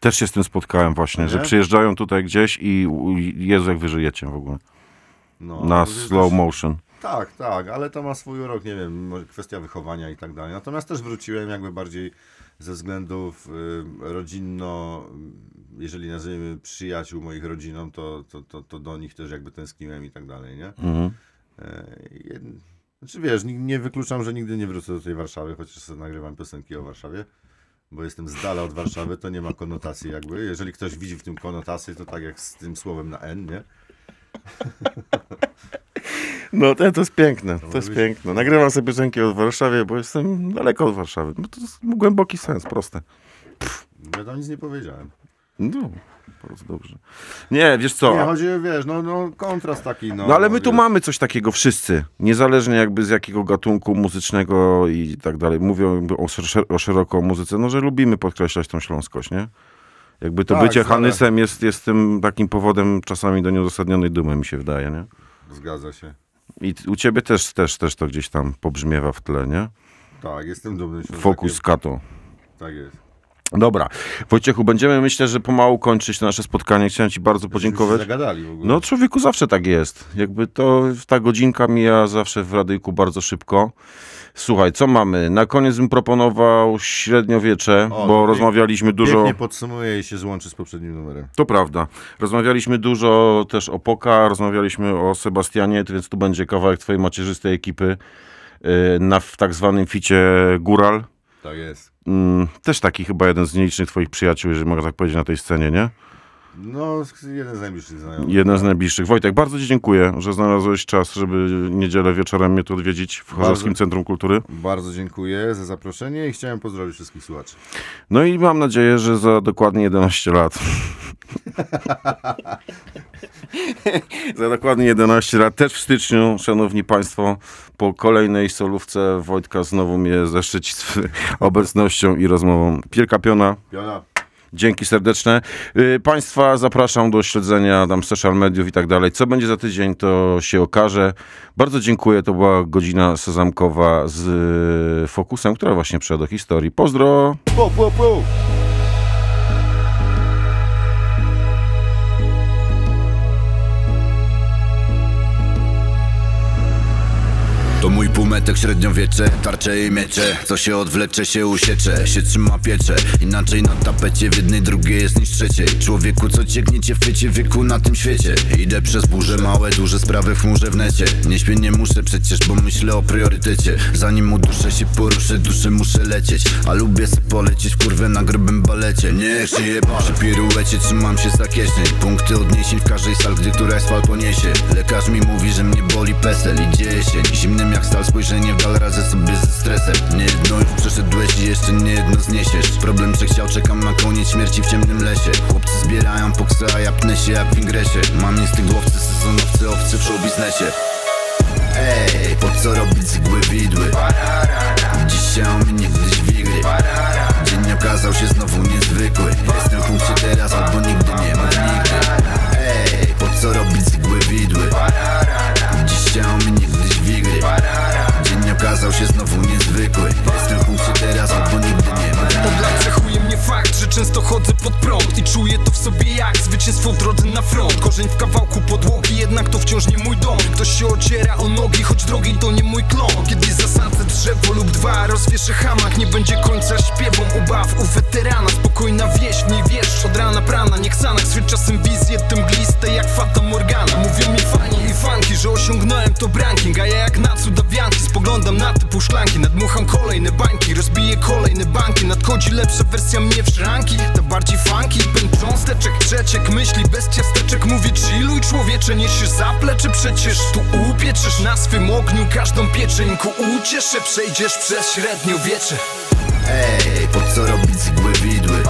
[SPEAKER 1] Też się z tym spotkałem właśnie, że przyjeżdżają tutaj gdzieś i u- Jezu, jak wy żyjecie w ogóle.
[SPEAKER 3] No,
[SPEAKER 1] Na
[SPEAKER 3] to jest
[SPEAKER 1] slow
[SPEAKER 3] też-
[SPEAKER 1] motion.
[SPEAKER 3] Tak, tak, ale to ma swój urok, nie wiem, może kwestia wychowania i tak dalej. Natomiast też wróciłem jakby bardziej ze względów y, rodzinno, y, jeżeli nazwiemy przyjaciół moich rodziną, to, to, to, to do nich też jakby tęskniłem i tak dalej, nie?
[SPEAKER 1] Mhm.
[SPEAKER 3] E, jed... Znaczy wiesz, nie wykluczam, że nigdy nie wrócę do tej Warszawy, chociaż sobie nagrywam piosenki o Warszawie, bo jestem z dala od Warszawy, to nie ma konotacji jakby. Jeżeli ktoś widzi w tym konotację, to tak jak z tym słowem na N, nie?
[SPEAKER 1] No to, to jest piękne, to jest
[SPEAKER 3] może być-
[SPEAKER 1] piękne. Nagrywam sobie piosenki o Warszawie, bo jestem daleko od Warszawy. No to jest głęboki sens, proste.
[SPEAKER 3] Ja tam nic nie powiedziałem.
[SPEAKER 1] No, bardzo dobrze. Nie, wiesz co,
[SPEAKER 3] Nie, chodzi, wiesz, no, no kontrast taki, no.
[SPEAKER 1] no ale my tu
[SPEAKER 3] wiesz.
[SPEAKER 1] mamy coś takiego wszyscy, niezależnie jakby z jakiego gatunku muzycznego i tak dalej. Mówią o, szer- o szeroko muzyce, no że lubimy podkreślać tą śląskość, nie? Jakby to
[SPEAKER 3] Tak,
[SPEAKER 1] bycie
[SPEAKER 3] zgadza.
[SPEAKER 1] Hanysem jest, jest tym takim powodem czasami do nieuzasadnionej dumy, mi się wydaje, nie?
[SPEAKER 3] Zgadza się.
[SPEAKER 1] I u ciebie też, też, też to gdzieś tam pobrzmiewa w tle, nie?
[SPEAKER 3] Tak, jestem dumny.
[SPEAKER 1] Fokus kato.
[SPEAKER 3] Tak jest.
[SPEAKER 1] Dobra. Wojciechu, będziemy myślę, że pomału kończyć nasze spotkanie. Chciałem ci bardzo podziękować.
[SPEAKER 3] zagadali w ogóle.
[SPEAKER 1] No człowieku zawsze tak jest. Jakby to ta godzinka mija zawsze w radyjku bardzo szybko. Słuchaj, co mamy? Na koniec bym proponował średniowiecze,
[SPEAKER 3] O,
[SPEAKER 1] bo rozmawialiśmy dużo.
[SPEAKER 3] Pięknie podsumuje i się złączy z poprzednim numerem.
[SPEAKER 1] To prawda. Rozmawialiśmy dużo też o Poka, rozmawialiśmy o Sebastianie, więc tu będzie kawałek twojej macierzystej ekipy yy, na w tak zwanym ficie Góral.
[SPEAKER 3] Tak jest.
[SPEAKER 1] Mm, też taki chyba jeden z nielicznych twoich przyjaciół, jeżeli mogę tak powiedzieć, na tej scenie, nie?
[SPEAKER 3] No, jeden z najbliższych znajomych.
[SPEAKER 1] Jeden z najbliższych. Wojtek, bardzo ci dziękuję, że znalazłeś czas, żeby niedzielę wieczorem mnie tu odwiedzić w Chorzowskim
[SPEAKER 3] Bardzo.
[SPEAKER 1] Centrum Kultury.
[SPEAKER 3] Bardzo dziękuję za zaproszenie i chciałem pozdrowić wszystkich słuchaczy.
[SPEAKER 1] No i mam nadzieję, że za dokładnie 11 lat. za dokładnie 11 lat, też w styczniu, szanowni państwo, po kolejnej solówce Wojtka znowu mnie zaszczycić obecnością i rozmową. Wielka piona.
[SPEAKER 3] Piona.
[SPEAKER 1] Dzięki serdeczne. Y, Państwa zapraszam do śledzenia tam social mediów i tak dalej. Co będzie za tydzień, to się okaże. Bardzo dziękuję. To była godzina sezamkowa z y, Fokusem, która właśnie przeszła do historii. Pozdro!
[SPEAKER 2] Mój półmetek średniowiecze, tarcze i miecze. Co się odwlecze się usiecze, się trzyma piecze. Inaczej na tapecie, w jednej drugiej jest niż trzeciej. Człowieku co ciekniecie w chwycie wieku na tym świecie? Idę przez burze, małe, duże sprawy w chmurze w necie. Nie śpię, nie muszę przecież, bo myślę o priorytecie. Zanim uduszę się, poruszę, duszę, muszę lecieć. A lubię se polecieć kurwę na grubym balecie. Nie szyję przy piruecie, trzymam się za kieszeń. Punkty odniesień w każdej sal, gdy któraś fal poniesie. Lekarz mi mówi, że mnie boli pesel i dzieje się. Zimnym jak stal spojrzenie w dal radzę sobie ze stresem. Nie jedno już przeszedłeś i jeszcze nie jedno zniesiesz. Problem przechciał, czekam na koniec śmierci w ciemnym lesie. Chłopcy zbierają poksy, a ja pnę się jak w ingresie. Mam instynktowcy, sezonowcy, owcy w showbiznesie. Ej, po co robić z igły widły? Dziś Dzisiaj o mnie niegdyś wigry Dzień okazał się znowu niezwykły. Jestem w punkcie teraz albo nigdy nie ma nigdy. Ej, po co robić z igły widły Dzisiaj o mnie niegdyś wigry Dzień okazał się znowu niezwykły. Jestem w punkcie teraz albo nigdy nie ma
[SPEAKER 5] mnie fakt, że często chodzę pod prąd I czuję to w sobie jak zwycięstwo w drodze na front. Korzeń w kawałku podłogi, jednak to wciąż nie mój dom. Ktoś się ociera o nogi, choć drogi to nie mój klon. Kiedy zasadzę drzewo lub dwa, rozwieszę hamak Nie będzie końca śpiewom ubaw u weterana Spokojna wieś, w niej wiesz, od rana prana Nie Xanax, swój czasem wizje tym gliste jak Fata Morgana. Mówią mi fani i fanki, że osiągnąłem to ranking A ja jak na cudawianki spoglądam na te puszklanki Nadmucham kolejne bańki, rozbiję kolejne banki Nadchodzi lepsza wersja mnie w szranki Ta bardziej funky, pęd cząsteczek, trzeciek Myśli bez ciasteczek, mówię chilluj człowiecze Niesiesz zaplecze, przecież tu upieczysz Na swym ogniu każdą pieczeń Ku ucieszę, przejdziesz przez średniowiecze
[SPEAKER 2] Ej, po co robić z igły widły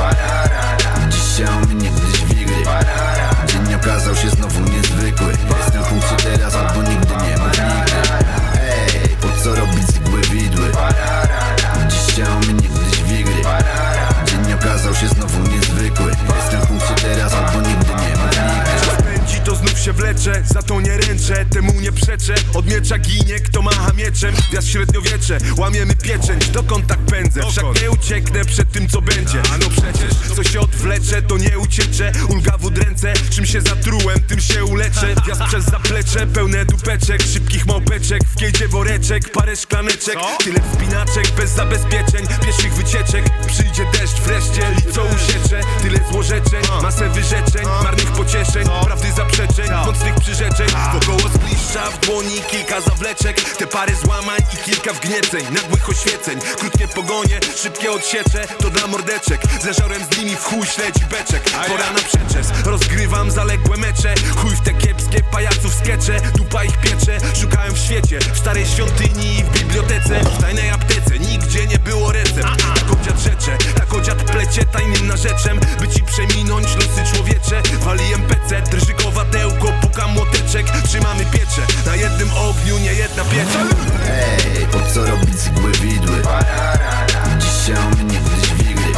[SPEAKER 2] Dzisiaj o mnie niegdyś wigry Dzień okazał się znowu niezwykły. Jestem w punkcie teraz albo nigdy
[SPEAKER 6] wlecze Za to nie ręczę, temu nie przeczę. Od miecza ginie, kto macha mieczem. Gwiazd średniowiecze, łamiemy pieczęć Dokąd tak pędzę? Wszak nie ucieknę przed tym co będzie. No przecież, co się odwlecze, to nie ucieczę. Ulga w udręce, czym się zatrułem, tym się uleczę. Gwiazd przez zaplecze, pełne dupeczek Szybkich małpeczek, w kiedzie woreczek Parę szklaneczek, tyle wspinaczek Bez zabezpieczeń, pieszych wycieczek Przyjdzie deszcz wreszcie, lico usiecze Tyle złorzeczeń, masę wyrzeczeń Marnych pocieszeń, prawdy zaprzeczeń Mocnych przyrzeczeń, wokoło zbliższa W dłoni kilka zawleczek. Te pary złamań i kilka wgnieceń. Nagłych oświeceń, krótkie pogonie Szybkie odsiecze, to dla mordeczek. Zeżarłem z nimi w chuj śledzi beczek. Pora na przeczes, rozgrywam zaległe mecze. Chuj w te kiepskie pajaców skecze. Dupa ich piecze, szukałem w świecie. W starej świątyni i w bibliotece. W tajnej aptece, nigdzie nie było recept. Tak odziad rzecze, tak odziad plecie Tajnym narzeczem, by ci przeminąć losy człowiecze. Wali puka młoteczek Trzymamy piecze, na jednym ogniu nie jedna piecze
[SPEAKER 2] Ej, po co robić zgłe widły? Dziś się o mnie dźwigły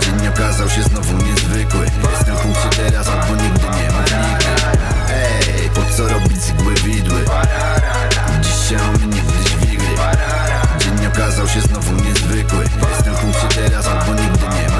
[SPEAKER 2] Dzień okazał się znowu niezwykły. Jestem w punkcie teraz, albo nigdy nie ma nigdy. Ej, po co robić zgłe widły? Dziś się o mnie dźwigły Dzień okazał się znowu niezwykły. Jestem w punkcie teraz, albo nigdy nie ma